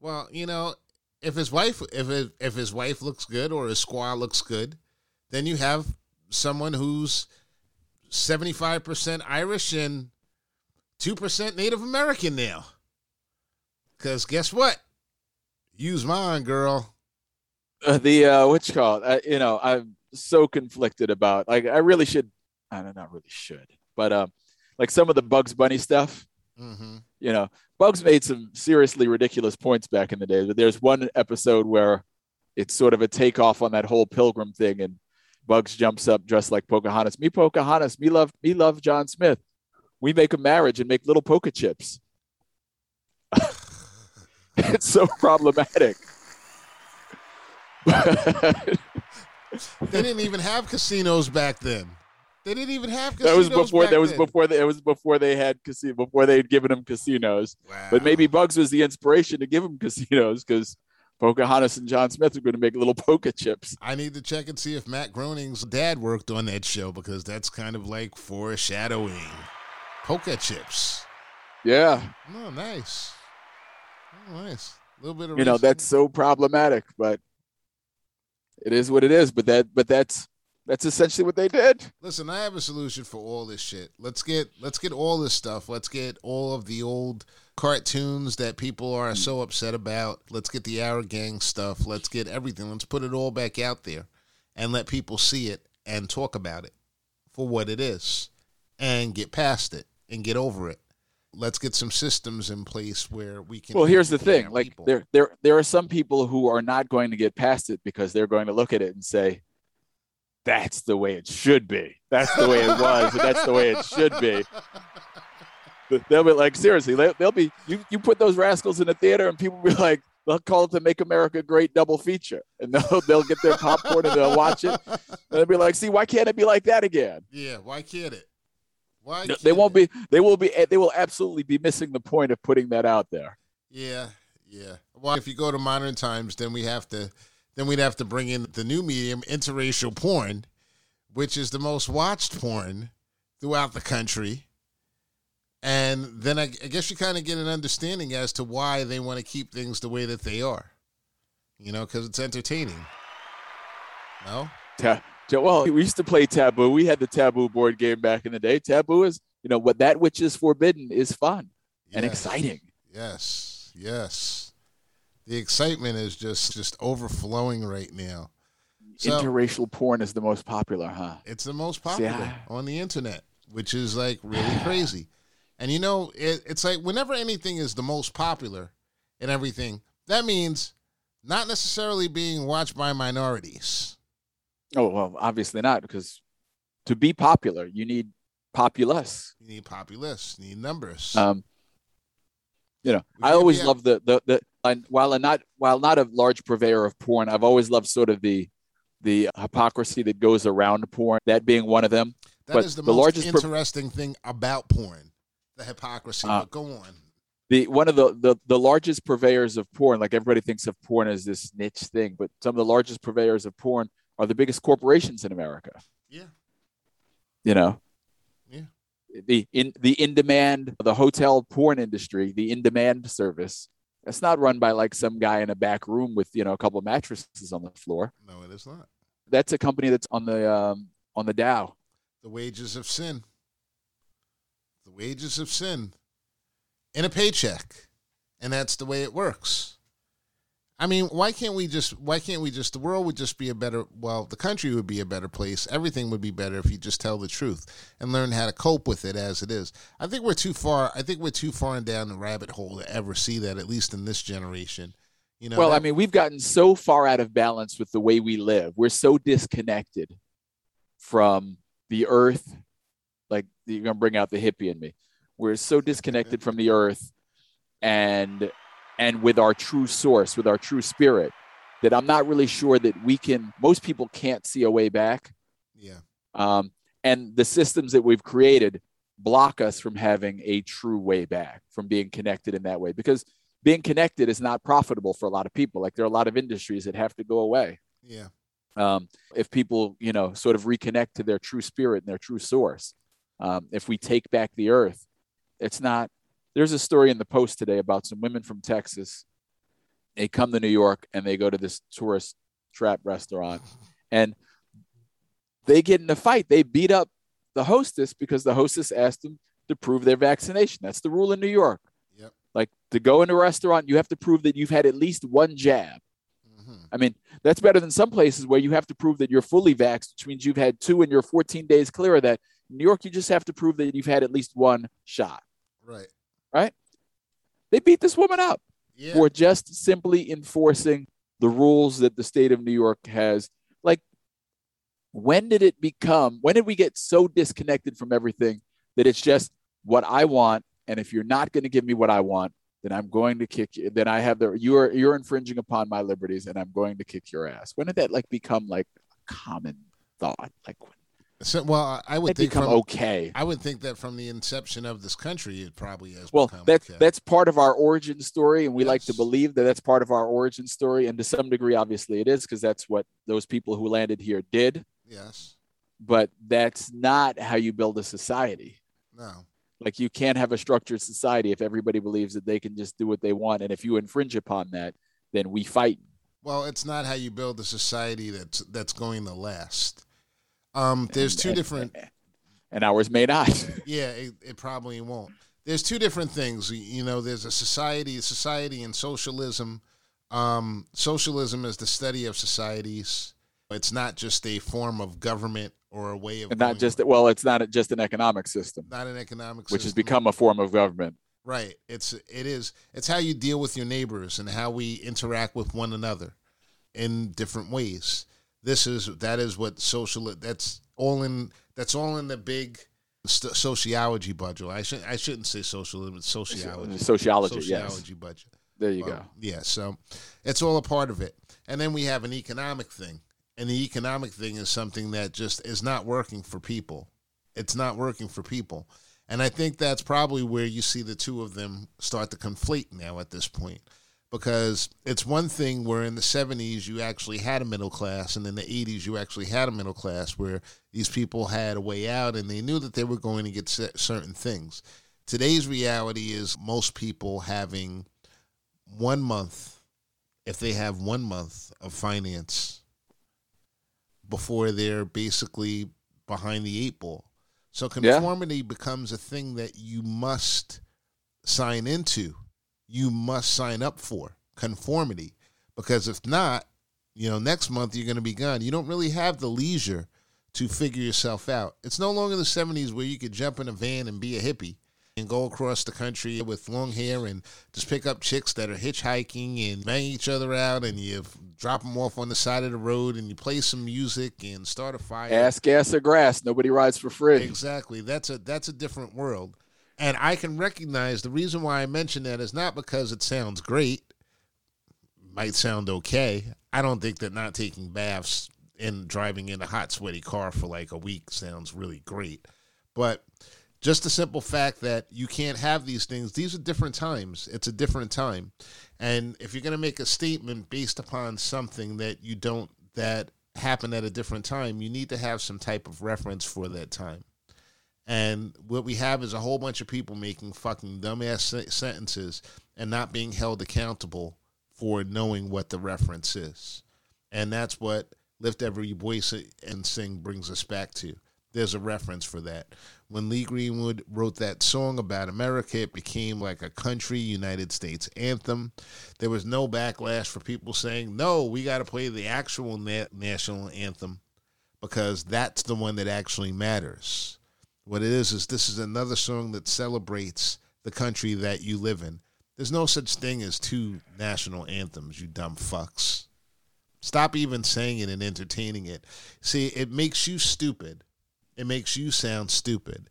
well, you know, if his wife, if it, if his wife looks good or his squaw looks good, then you have someone who's seventy five percent Irish and two percent Native American now. Because guess what? Use mine, girl. The uh, what you call it? Uh, you know, I'm so conflicted about. Like, I really should. I don't know, really should, but um, like some of the Bugs Bunny stuff. Mm-hmm. you know, Bugs made some seriously ridiculous points back in the day. But there's one episode where it's sort of a takeoff on that whole pilgrim thing, and Bugs jumps up dressed like Pocahontas. Me Pocahontas, me love me love John Smith. We make a marriage and make little poker chips. it's so problematic. They didn't even have casinos back then. They didn't even have that casinos. was before that was then. before they, it was before they had casino before they had given them casinos. Wow. But maybe Bugs was the inspiration to give them casinos because Pocahontas and John Smith are going to make little poker chips. I need to check and see if Matt Groening's dad worked on that show because that's kind of like foreshadowing. Polka chips. Yeah, Oh, nice. Oh, nice. A little bit of you know that's so problematic, but it is what it is. But that but that's that's essentially what they did. Listen, I have a solution for all this shit. Let's get let's get all this stuff. Let's get all of the old cartoons that people are hmm. so upset about. Let's get the Our Gang stuff. Let's get everything. Let's put it all back out there and let people see it and talk about it for what it is and get past it and get over it. Let's get some systems in place where we can Well, here's the thing: like people. there there there are some people who are not going to get past it because they're going to look at it and say, "That's the way it should be. That's the way it was, and that's the way it should be." But They'll be like, seriously, they- they'll be you. You put those rascals in the theater, and people will be like, they'll call it the "Make America Great" double feature, and they'll they'll get their popcorn and they'll watch it, and they'll be like, "See, why can't it be like that again?" Yeah, why can't it? Why They won't be. They will be. They will absolutely be missing the point of putting that out there. Yeah, yeah. Well, if you go to modern times, then we have to, then we'd have to bring in the new medium, interracial porn, which is the most watched porn throughout the country. And then I, I guess you kind of get an understanding as to why they want to keep things the way that they are. You know, because it's entertaining. No. Ta- well, we used to play Taboo. We had the Taboo board game back in the day. Taboo is, you know, what that which is forbidden is fun and exciting. Yes, yes. The excitement is just just overflowing right now. So- Interracial porn is the most popular, huh? It's the most See, popular I- on the internet, which is like really crazy. And you know, it, it's like whenever anything is the most popular and everything, that means not necessarily being watched by minorities. Oh well, obviously not, because to be popular, you need populace. You need populace, you need numbers. Um, you know, I always love the the the. And while I'm not while not a large purveyor of porn, I've always loved sort of the the hypocrisy that goes around porn. That being one of them. That is but the, the most largest interesting thing about porn, the hypocrisy. Uh, but go on. the one of the, the the largest purveyors of porn like everybody thinks of porn as this niche thing but some of the largest purveyors of porn are the biggest corporations in america Yeah, you know Yeah. the in the in demand the hotel porn industry the in demand service that's not run by like some guy in a back room with you know a couple of mattresses on the floor no, it is not. that's a company that's on the um on the dow The wages of sin. The wages of sin in a paycheck. And that's the way it works. I mean, why can't we just why can't we just the world would just be a better well, the country would be a better place. Everything would be better if you just tell the truth and learn how to cope with it as it is. I think we're too far I think we're too far down the rabbit hole to ever see that, at least in this generation. You know, well i mean we've gotten so far out of balance with the way we live we're so disconnected from the earth like you're going to bring out the hippie in me we're so disconnected from the earth and and with our true source with our true spirit that i'm not really sure that we can most people can't see a way back yeah. um, and the systems that we've created block us from having a true way back from being connected in that way because being connected is not profitable for a lot of people like there are a lot of industries that have to go away Yeah. Um, if people, you know, sort of reconnect to their true spirit and their true source, um, if we take back the earth, it's not. There's a story in the Post today about some women from Texas. They come to New York and they go to this tourist trap restaurant, and they get in a fight. They beat up the hostess because the hostess asked them to prove their vaccination. That's the rule in New York. Yep. Like to go in a restaurant, you have to prove that you've had at least one jab. Mhm. I mean, that's better than some places where you have to prove that you're fully vaxxed, which means you've had two and you're 14 days clear of that. In New York, you just have to prove that you've had at least one shot. Right. They beat this woman up Yeah. for just simply enforcing the rules that the state of New York has. Like, when did it become, when did we get so disconnected from everything that it's just what I want? And if you're not going to give me what I want, then I'm going to kick you. Then I have the, you're, you're infringing upon my liberties and I'm going to kick your ass. When did that like become like a common thought? Like, when So, well, I- would think become from, okay? I would think that from the inception of this country, it probably has Well, become that's okay. that's part of our origin story, and we like to believe that that's part of our origin story, and to some degree, obviously, it is because that's what those people who landed here did. yes. But that's not how you build a society. No. Like you can't have a structured society if everybody believes that they can just do what they want, and if you infringe upon that, then we fight. Well, it's not how you build a society that's that's going to last. Um, there's two different. and ours may not. Yeah, it, it probably won't. There's two different things. You- know, there's a society, society, and socialism. Um, socialism is the study of societies. It's not just a form of government or a way of and not just well, it's not just an economic system, not an economic system. which has become a form of government. Right. It's it is it's how you deal with your neighbors and how we interact with one another in different ways. This is that is what social that's all in that's all in the big st- sociology budget. I should I shouldn't say socialism, it's sociology. Sociology, yes. Sociology budget. There you go. Yeah, so it's all a part of it. And then we have an economic thing. And the economic thing is something that just is not working for people. It's not working for people. And I think that's probably where you see the two of them start to conflate now at this point. Because it's one thing where in the 70s you actually had a middle class, and in the 80s you actually had a middle class where these people had a way out and they knew that they were going to get certain things. Today's reality is most people having one month, if they have one month of finance before they're basically behind the eight ball. So Yeah. conformity becomes a thing that you must sign into. You must sign up for conformity because if not, you know, next month you're going to be gone. You don't really have the leisure to figure yourself out. It's no longer the 70s where you could jump in a van and be a hippie and go across the country with long hair and just pick up chicks that are hitchhiking and bang each other out and you drop them off on the side of the road and you play some music and start a fire. Ass, gas, or grass. Nobody rides for free. Exactly. That's a that's a different world. And I can recognize the reason why I mention that is not because it sounds great. Might sound okay. I don't think that not taking baths and driving in a hot sweaty car for like a week sounds really great. But just the simple fact that you can't have these things, these are different times. It's a different time. And if you're going to make a statement based upon something that you don't that happened at a different time, you need to have some type of reference for that time. And what we have is a whole bunch of people making fucking dumbass sentences and not being held accountable for knowing what the reference is. And that's what Lift Every Voice and Sing brings us back to. There's a reference for that. When Lee Greenwood wrote that song about America, it became like a country United States anthem. There was no backlash for people saying, no, we got to play the actual na- national anthem because that's the one that actually matters. What it is is this is another song that celebrates the country that you live in. There's no such thing as two national anthems, you dumb fucks. Stop even saying it and entertaining it. See, it makes you stupid. It makes you sound stupid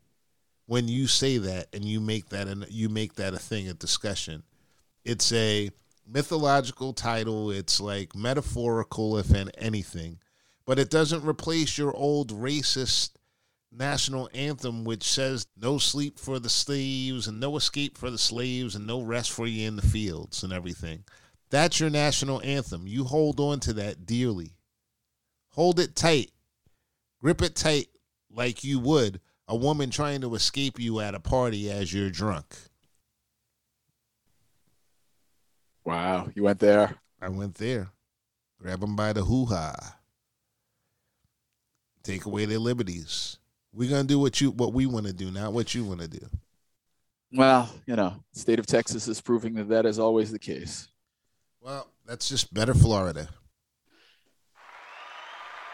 when you say that and you make that and you make that a thing of discussion. It's a mythological title. It's like metaphorical, if an anything, but it doesn't replace your old racist national anthem, which says no sleep for the slaves and no escape for the slaves and no rest for you in the fields and everything. That's your national anthem. You hold on to that dearly. Hold it tight. Grip it tight like you would a woman trying to escape you at a party as you're drunk. Wow, you went there. I went there. Grab them by the hoo ha. Take away their liberties. We're gonna do what you what we want to do, not what you want to do. Well, you know, state of Texas is proving that that is always the case. Well, that's just better Florida.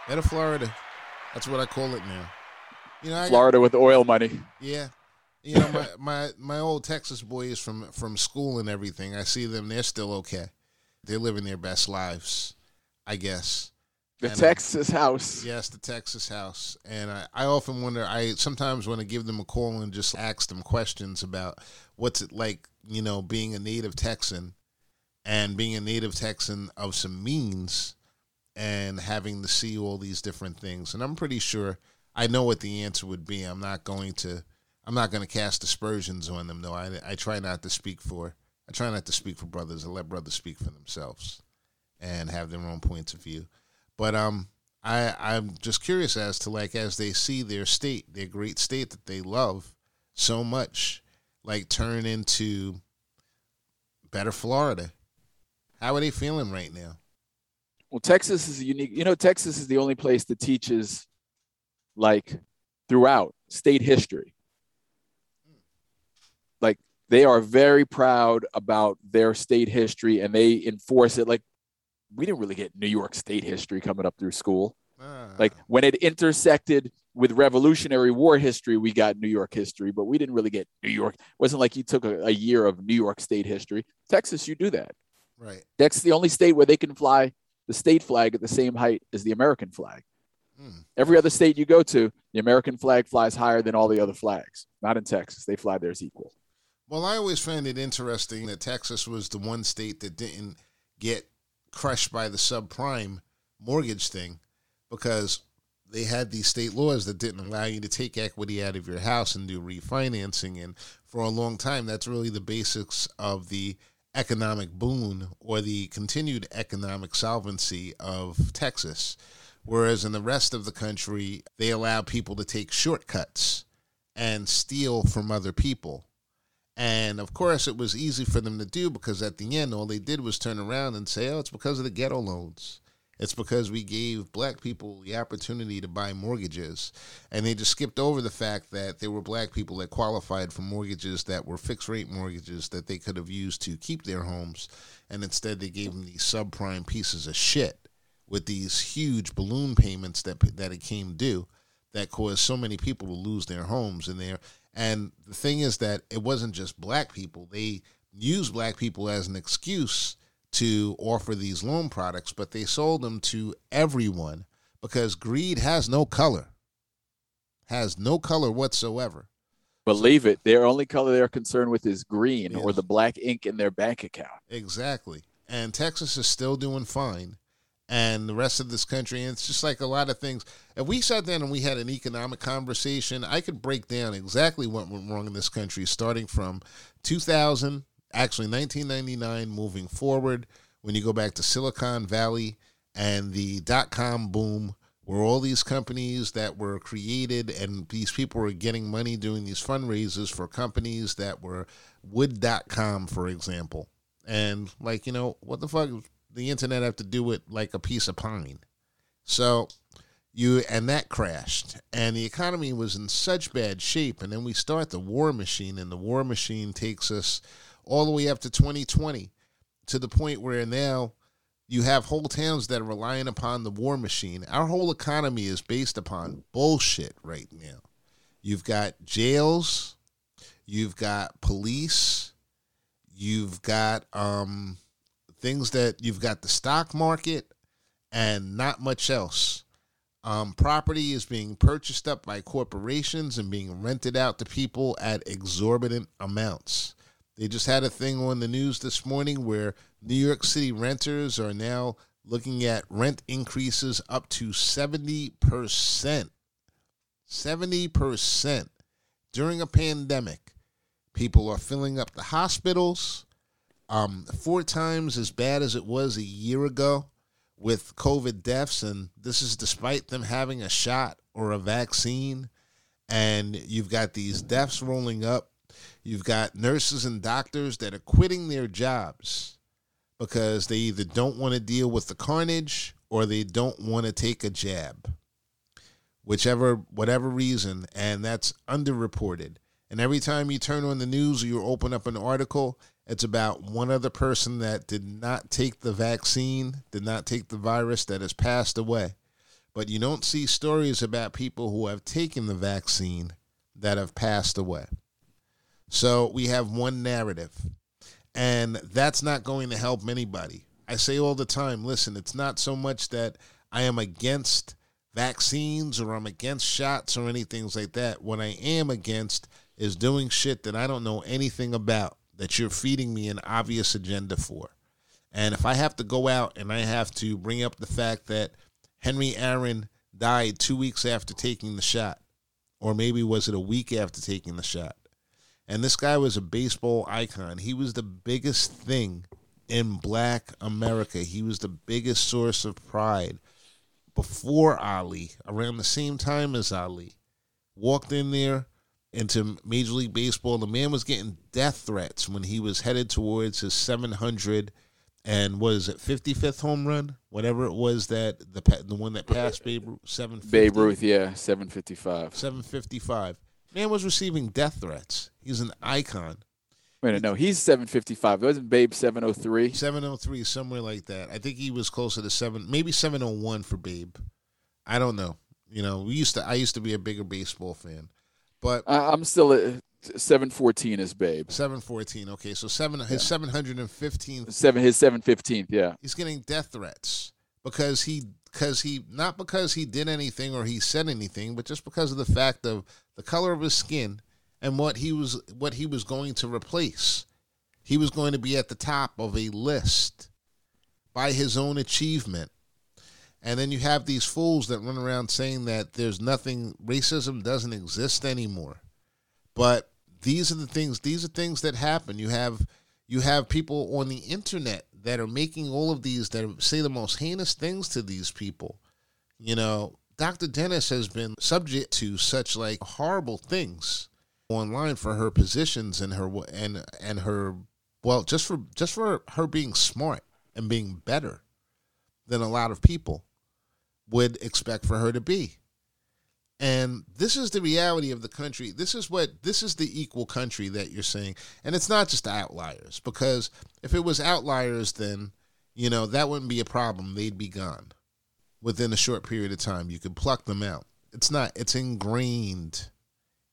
Better Florida. That's what I call it now. You know, Florida got, with oil money. Yeah. You know, my, my my old Texas boys from from school and everything. I see them; they're still okay. They're living their best lives, I guess. The and, uh, Texas house. Yes, the Texas house. And I, I often wonder. I sometimes want to give them a call and just ask them questions about what's it like, you know, being a native Texan, and being a native Texan of some means, and having to see all these different things. And I'm pretty sure I know what the answer would be. I'm not going to I'm not going to cast aspersions on them though. I I try not to speak for I try not to speak for brothers. I let brothers speak for themselves and have their own points of view. But um I I'm just curious as to like as they see their state, their great state that they love so much, like turn into better Florida. How are they feeling right now? Well, Texas is unique. You know, Texas is the only place that teaches like throughout state history. Like they are very proud about their state history and they enforce it. Like we didn't really get New York state history coming up through school. Ah. Like when it intersected with Revolutionary War history, we got New York history, but we didn't really get New York. It wasn't like you took a, a year of New York state history. Texas, you do that. Right. That's the only state where they can fly the state flag at the same height as the American flag. Hmm. Every other state you go to, the American flag flies higher than all the other flags. Not in Texas. They fly theirs equal. Well, I always found it interesting that Texas was the one state that didn't get crushed by the subprime mortgage thing because they had these state laws that didn't allow you to take equity out of your house and do refinancing. And for a long time, that's really the basics of the economic boon or the continued economic solvency of Texas. Whereas in the rest of the country, they allow people to take shortcuts and steal from other people. And of course, it was easy for them to do because at the end, all they did was turn around and say, oh, it's because of the ghetto loans. It's because we gave black people the opportunity to buy mortgages. And they just skipped over the fact that there were black people that qualified for mortgages that were fixed rate mortgages that they could have used to keep their homes. And instead, they gave them these subprime pieces of shit with these huge balloon payments that that it came due that caused so many people to lose their homes in there. And the thing is that it wasn't just black people. They used black people as an excuse to offer these loan products, but they sold them to everyone because greed has no color. Has no color whatsoever. Believe it, their only color they're concerned with is green yes. or the black ink in their bank account. Exactly. And Texas is still doing fine and the rest of this country. And it's just like a lot of things. If we sat down and we had an economic conversation, I could break down exactly what went wrong in this country, starting from 2000, actually 1999, moving forward. When you go back to Silicon Valley and the dot com boom, where all these companies that were created and these people were getting money doing these fundraisers for companies that were wood.com, for example. And like, you know, what the fuck the internet have to do it like a piece of pine. So you and that crashed and the economy was in such bad shape and then we start the war machine and the war machine takes us all the way up to 2020 to the point where now you have whole towns that are relying upon the war machine. Our whole economy is based upon bullshit right now. You've got jails, you've got police, you've got um things that you've got the stock market and not much else. Um, property is being purchased up by corporations and being rented out to people at exorbitant amounts. They just had a thing on the news this morning where New York City renters are now looking at rent increases up to 70%. 70% during a pandemic. People are filling up the hospitals um, four times as bad as it was a year ago, with COVID deaths, and this is despite them having a shot or a vaccine. And you've got these deaths rolling up. You've got nurses and doctors that are quitting their jobs because they either don't want to deal with the carnage or they don't want to take a jab. Whichever, whatever reason, and that's underreported. And every time you turn on the news or you open up an article, it's about one other person that did not take the vaccine, did not take the virus, that has passed away. But you don't see stories about people who have taken the vaccine that have passed away. So we have one narrative, and that's not going to help anybody. I say all the time listen, it's not so much that I am against vaccines or I'm against shots or anything like that. What I am against is doing shit that I don't know anything about that you're feeding me an obvious agenda for. And if I have to go out and I have to bring up the fact that Henry Aaron died two weeks after taking the shot, or maybe was it a week after taking the shot? And this guy was a baseball icon. He was the biggest thing in black America. He was the biggest source of pride before Ali, around the same time as Ali. Walked in there, into Major League Baseball. The man was getting death threats when he was headed towards his 700 and was it 55th home run, whatever it was that the the one that passed Babe Ruth, 750. Babe Ruth, yeah, 755. 755. Man was receiving death threats. He's an icon. Wait, no, he's 755. It wasn't Babe 703. 703, somewhere like that. I think he was closer to seven, maybe 701 for Babe. I don't know. You know, we used to. I used to be a bigger baseball fan. But I, am still at seven fourteen is Babe. Seven fourteen. Okay, so seven his and fifteen. Seven his seven fifteenth. Yeah, he's getting death threats because he because he not because he did anything or he said anything, but just because of the fact of the color of his skin and what he was what he was going to replace. He was going to be at the top of a list by his own achievement and then you have these fools that run around saying that there's nothing, racism doesn't exist anymore. But these are the things, these are things that happen. You have you have people on the internet that are making all of these that say the most heinous things to these people. You know, Dr. Dennis has been subject to such like horrible things online for her positions and her and and her well just for just for her being smart and being better than a lot of people would expect for her to be. And this is the reality of the country. This is what this is the equal country that you're saying. And it's not just outliers, because if it was outliers, then, you know, that wouldn't be a problem. They'd be gone within a short period of time. You could pluck them out. It's not, it's ingrained.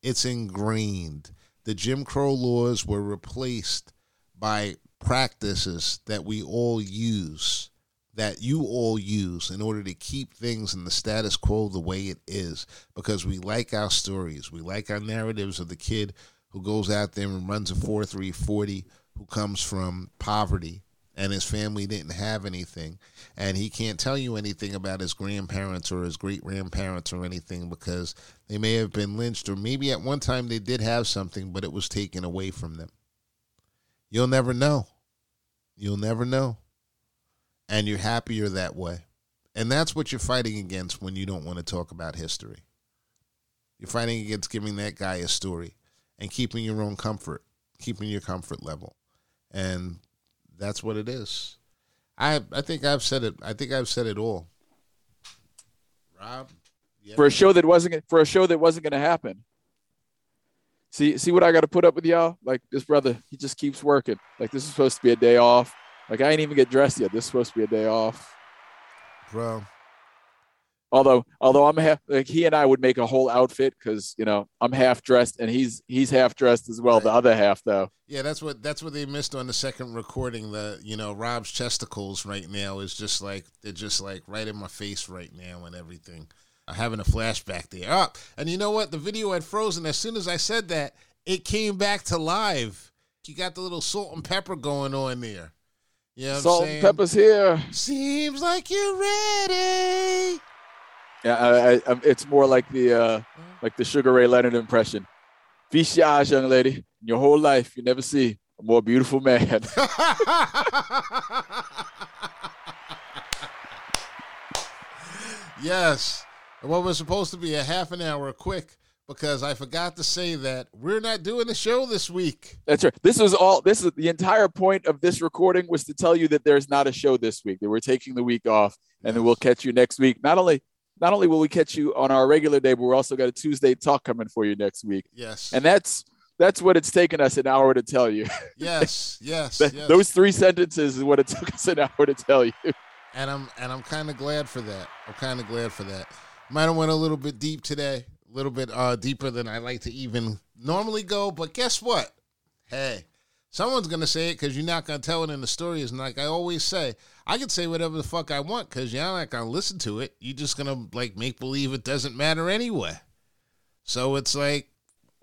It's ingrained. The Jim Crow laws were replaced by practices that we all use that you all use in order to keep things in the status quo the way it is. Because we like our stories. We like our narratives of the kid who goes out there and runs a 4 3 40 who comes from poverty and his family didn't have anything and he can't tell you anything about his grandparents or his great grandparents or anything because they may have been lynched or maybe at one time they did have something but it was taken away from them. You'll never know. You'll never know and you're happier that way. And that's what you're fighting against when you don't want to talk about history. You're fighting against giving that guy a story and keeping your own comfort, keeping your comfort level. And that's what it is. I I think I've said it. I think I've said it all. Rob, for a show that wasn't for a show that wasn't going to happen. See see what I got to put up with y'all? Like this brother, he just keeps working. Like this is supposed to be a day off. Like I ain't even get dressed yet. This is supposed to be a day off, bro. Although, although I'm half like he and I would make a whole outfit because you know I'm half dressed and he's he's half dressed as well. Right. The other half though. Yeah, that's what that's what they missed on the second recording. The you know Rob's chesticles right now is just like they're just like right in my face right now and everything. I'm having a flashback there. Oh, and you know what? The video had frozen as soon as I said that. It came back to live. You got the little salt and pepper going on there. Yeah, salt and pepper's here. Seems like you're ready. Yeah, I, I, um, it's more like the uh, like the Sugar Ray Leonard impression. Feast your eyes, young lady. In your whole life, you never see a more beautiful man. Yes. And what was supposed to be a half an hour quick because I forgot to say that we're not doing the show this week. That's right. This is all. This is the entire point of this recording was to tell you that there's not a show this week. That we're taking the week off, and then we'll catch you next week. Not only not only will we catch you on our regular day, but we're also got a Tuesday talk coming for you next week. Yes. And that's that's what it's taken us an hour to tell you. Yes. Yes. That- yes. Those three sentences is what it took us an hour to tell you. and I'm and I'm kind of glad for that. I'm kind of glad for that. Might have went a little bit deep today, a little bit uh, deeper than I like to even normally go. But guess what? Hey, someone's gonna say it because you're not gonna tell it in the story. And like I always say, I can say whatever the fuck I want because you're not gonna listen to it. You're just gonna like make believe it doesn't matter anyway. So it's like,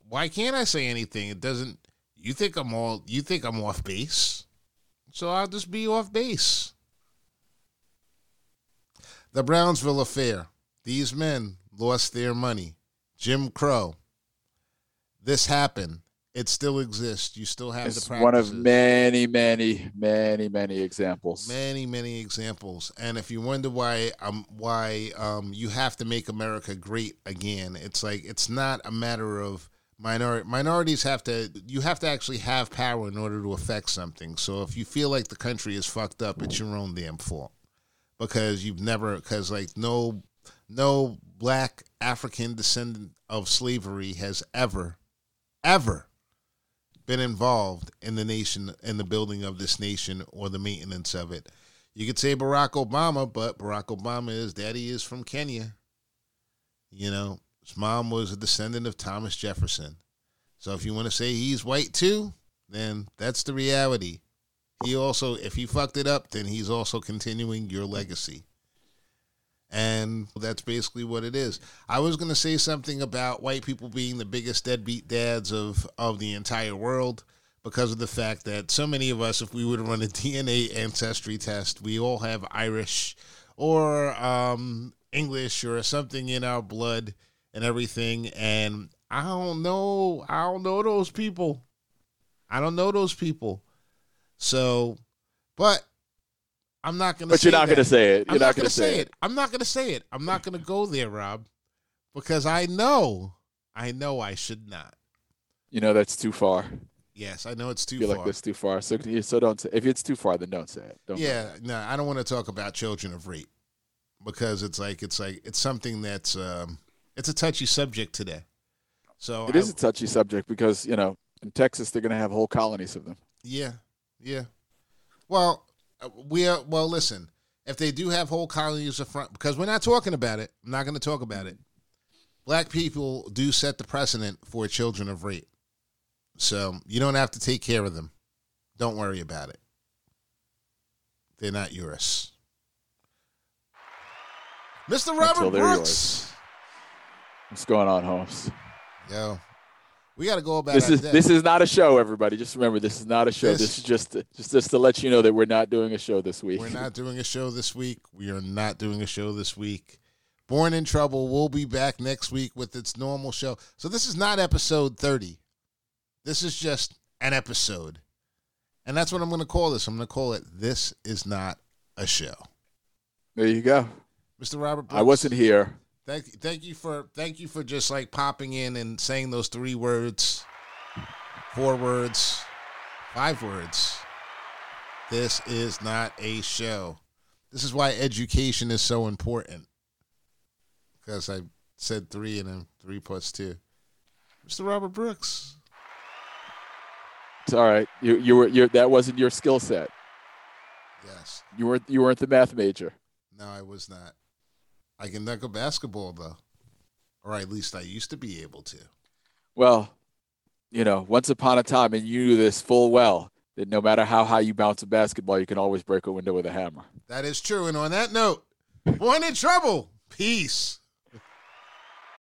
why can't I say anything? It doesn't. You think I'm all? You think I'm off base? So I'll just be off base. The Brownsville affair. These men lost their money. Jim Crow. This happened. It still exists. You still have It's the one of many, many, many, many examples. many, many examples. And if you wonder why um why um you have to make America great again, it's like it's not a matter of minority minorities have to you have to actually have power in order to affect something. So if you feel like the country is fucked up, it's your own damn fault. Because you've never because like no no black African descendant of slavery has ever ever been involved in the nation in the building of this nation or the maintenance of it. You could say Barack Obama, but Barack Obama is daddy is from Kenya. You know, his mom was a descendant of Thomas Jefferson. So if you want to say he's white too, then that's the reality. He also if he fucked it up, then he's also continuing your legacy. And that's basically what it is. I was going to say something about white people being the biggest deadbeat dads of, of the entire world because of the fact that so many of us, if we to run a DNA ancestry test, we all have Irish or um, English or something in our blood and everything. And I don't know. I don't know those people. I don't know those people. So, but I'm not going to But say you're not that. to say it. You're I'm not, not going going to say it. I'm not going to say it. I'm not going to go there, Rob, because I know, I know I should not. You know that's too far. Yes, I know it's too I feel far. like that's too far. So, so don't say. If it's too far, then don't say it. Don't yeah, no, I don't want to talk about children of rape because it's like it's like it's something that's um, it's a touchy subject today. So It I- is a touchy subject because you know in Texas they're going to have whole colonies of them. Yeah, yeah. Well, we are. Well, listen. If they do have whole colonies of front, because we're not talking about it. I'm not going to talk about it. Black people do set the precedent for children of rape, so you don't have to take care of them. Don't worry about it. They're not yours. Mr. Robert Brooks. What's going on, Holmes? Yo, we got to go about This is this is not a show, everybody. Just remember, this is not a show. This- This, is just just just to let you know that we're not doing a show this week. We're not doing a show this week. We are not doing a show this week. Born in Trouble will be back next week with its normal show. So this is not episode 30. This is just an episode. And that's what I'm going to call this. I'm going to call it This Is Not a Show. There you go. Mr. Robert Brooks, I wasn't here. Thank thank you for thank you for just like popping in and saying those three words, four words, five words. This is not a show. This is why education is so important. Because I said three and then three plus two. Mr. Robert Brooks. It's all right. You you were you that wasn't your skill set. Yes. You weren't you weren't the math major. No, I was not. I can dunk a basketball though. Or at least I used to be able to. Well, you know, once upon a time, and you knew this full well that no matter how high you bounce a basketball, you can always break a window with a hammer. That is true. And on that note, born in trouble. Peace.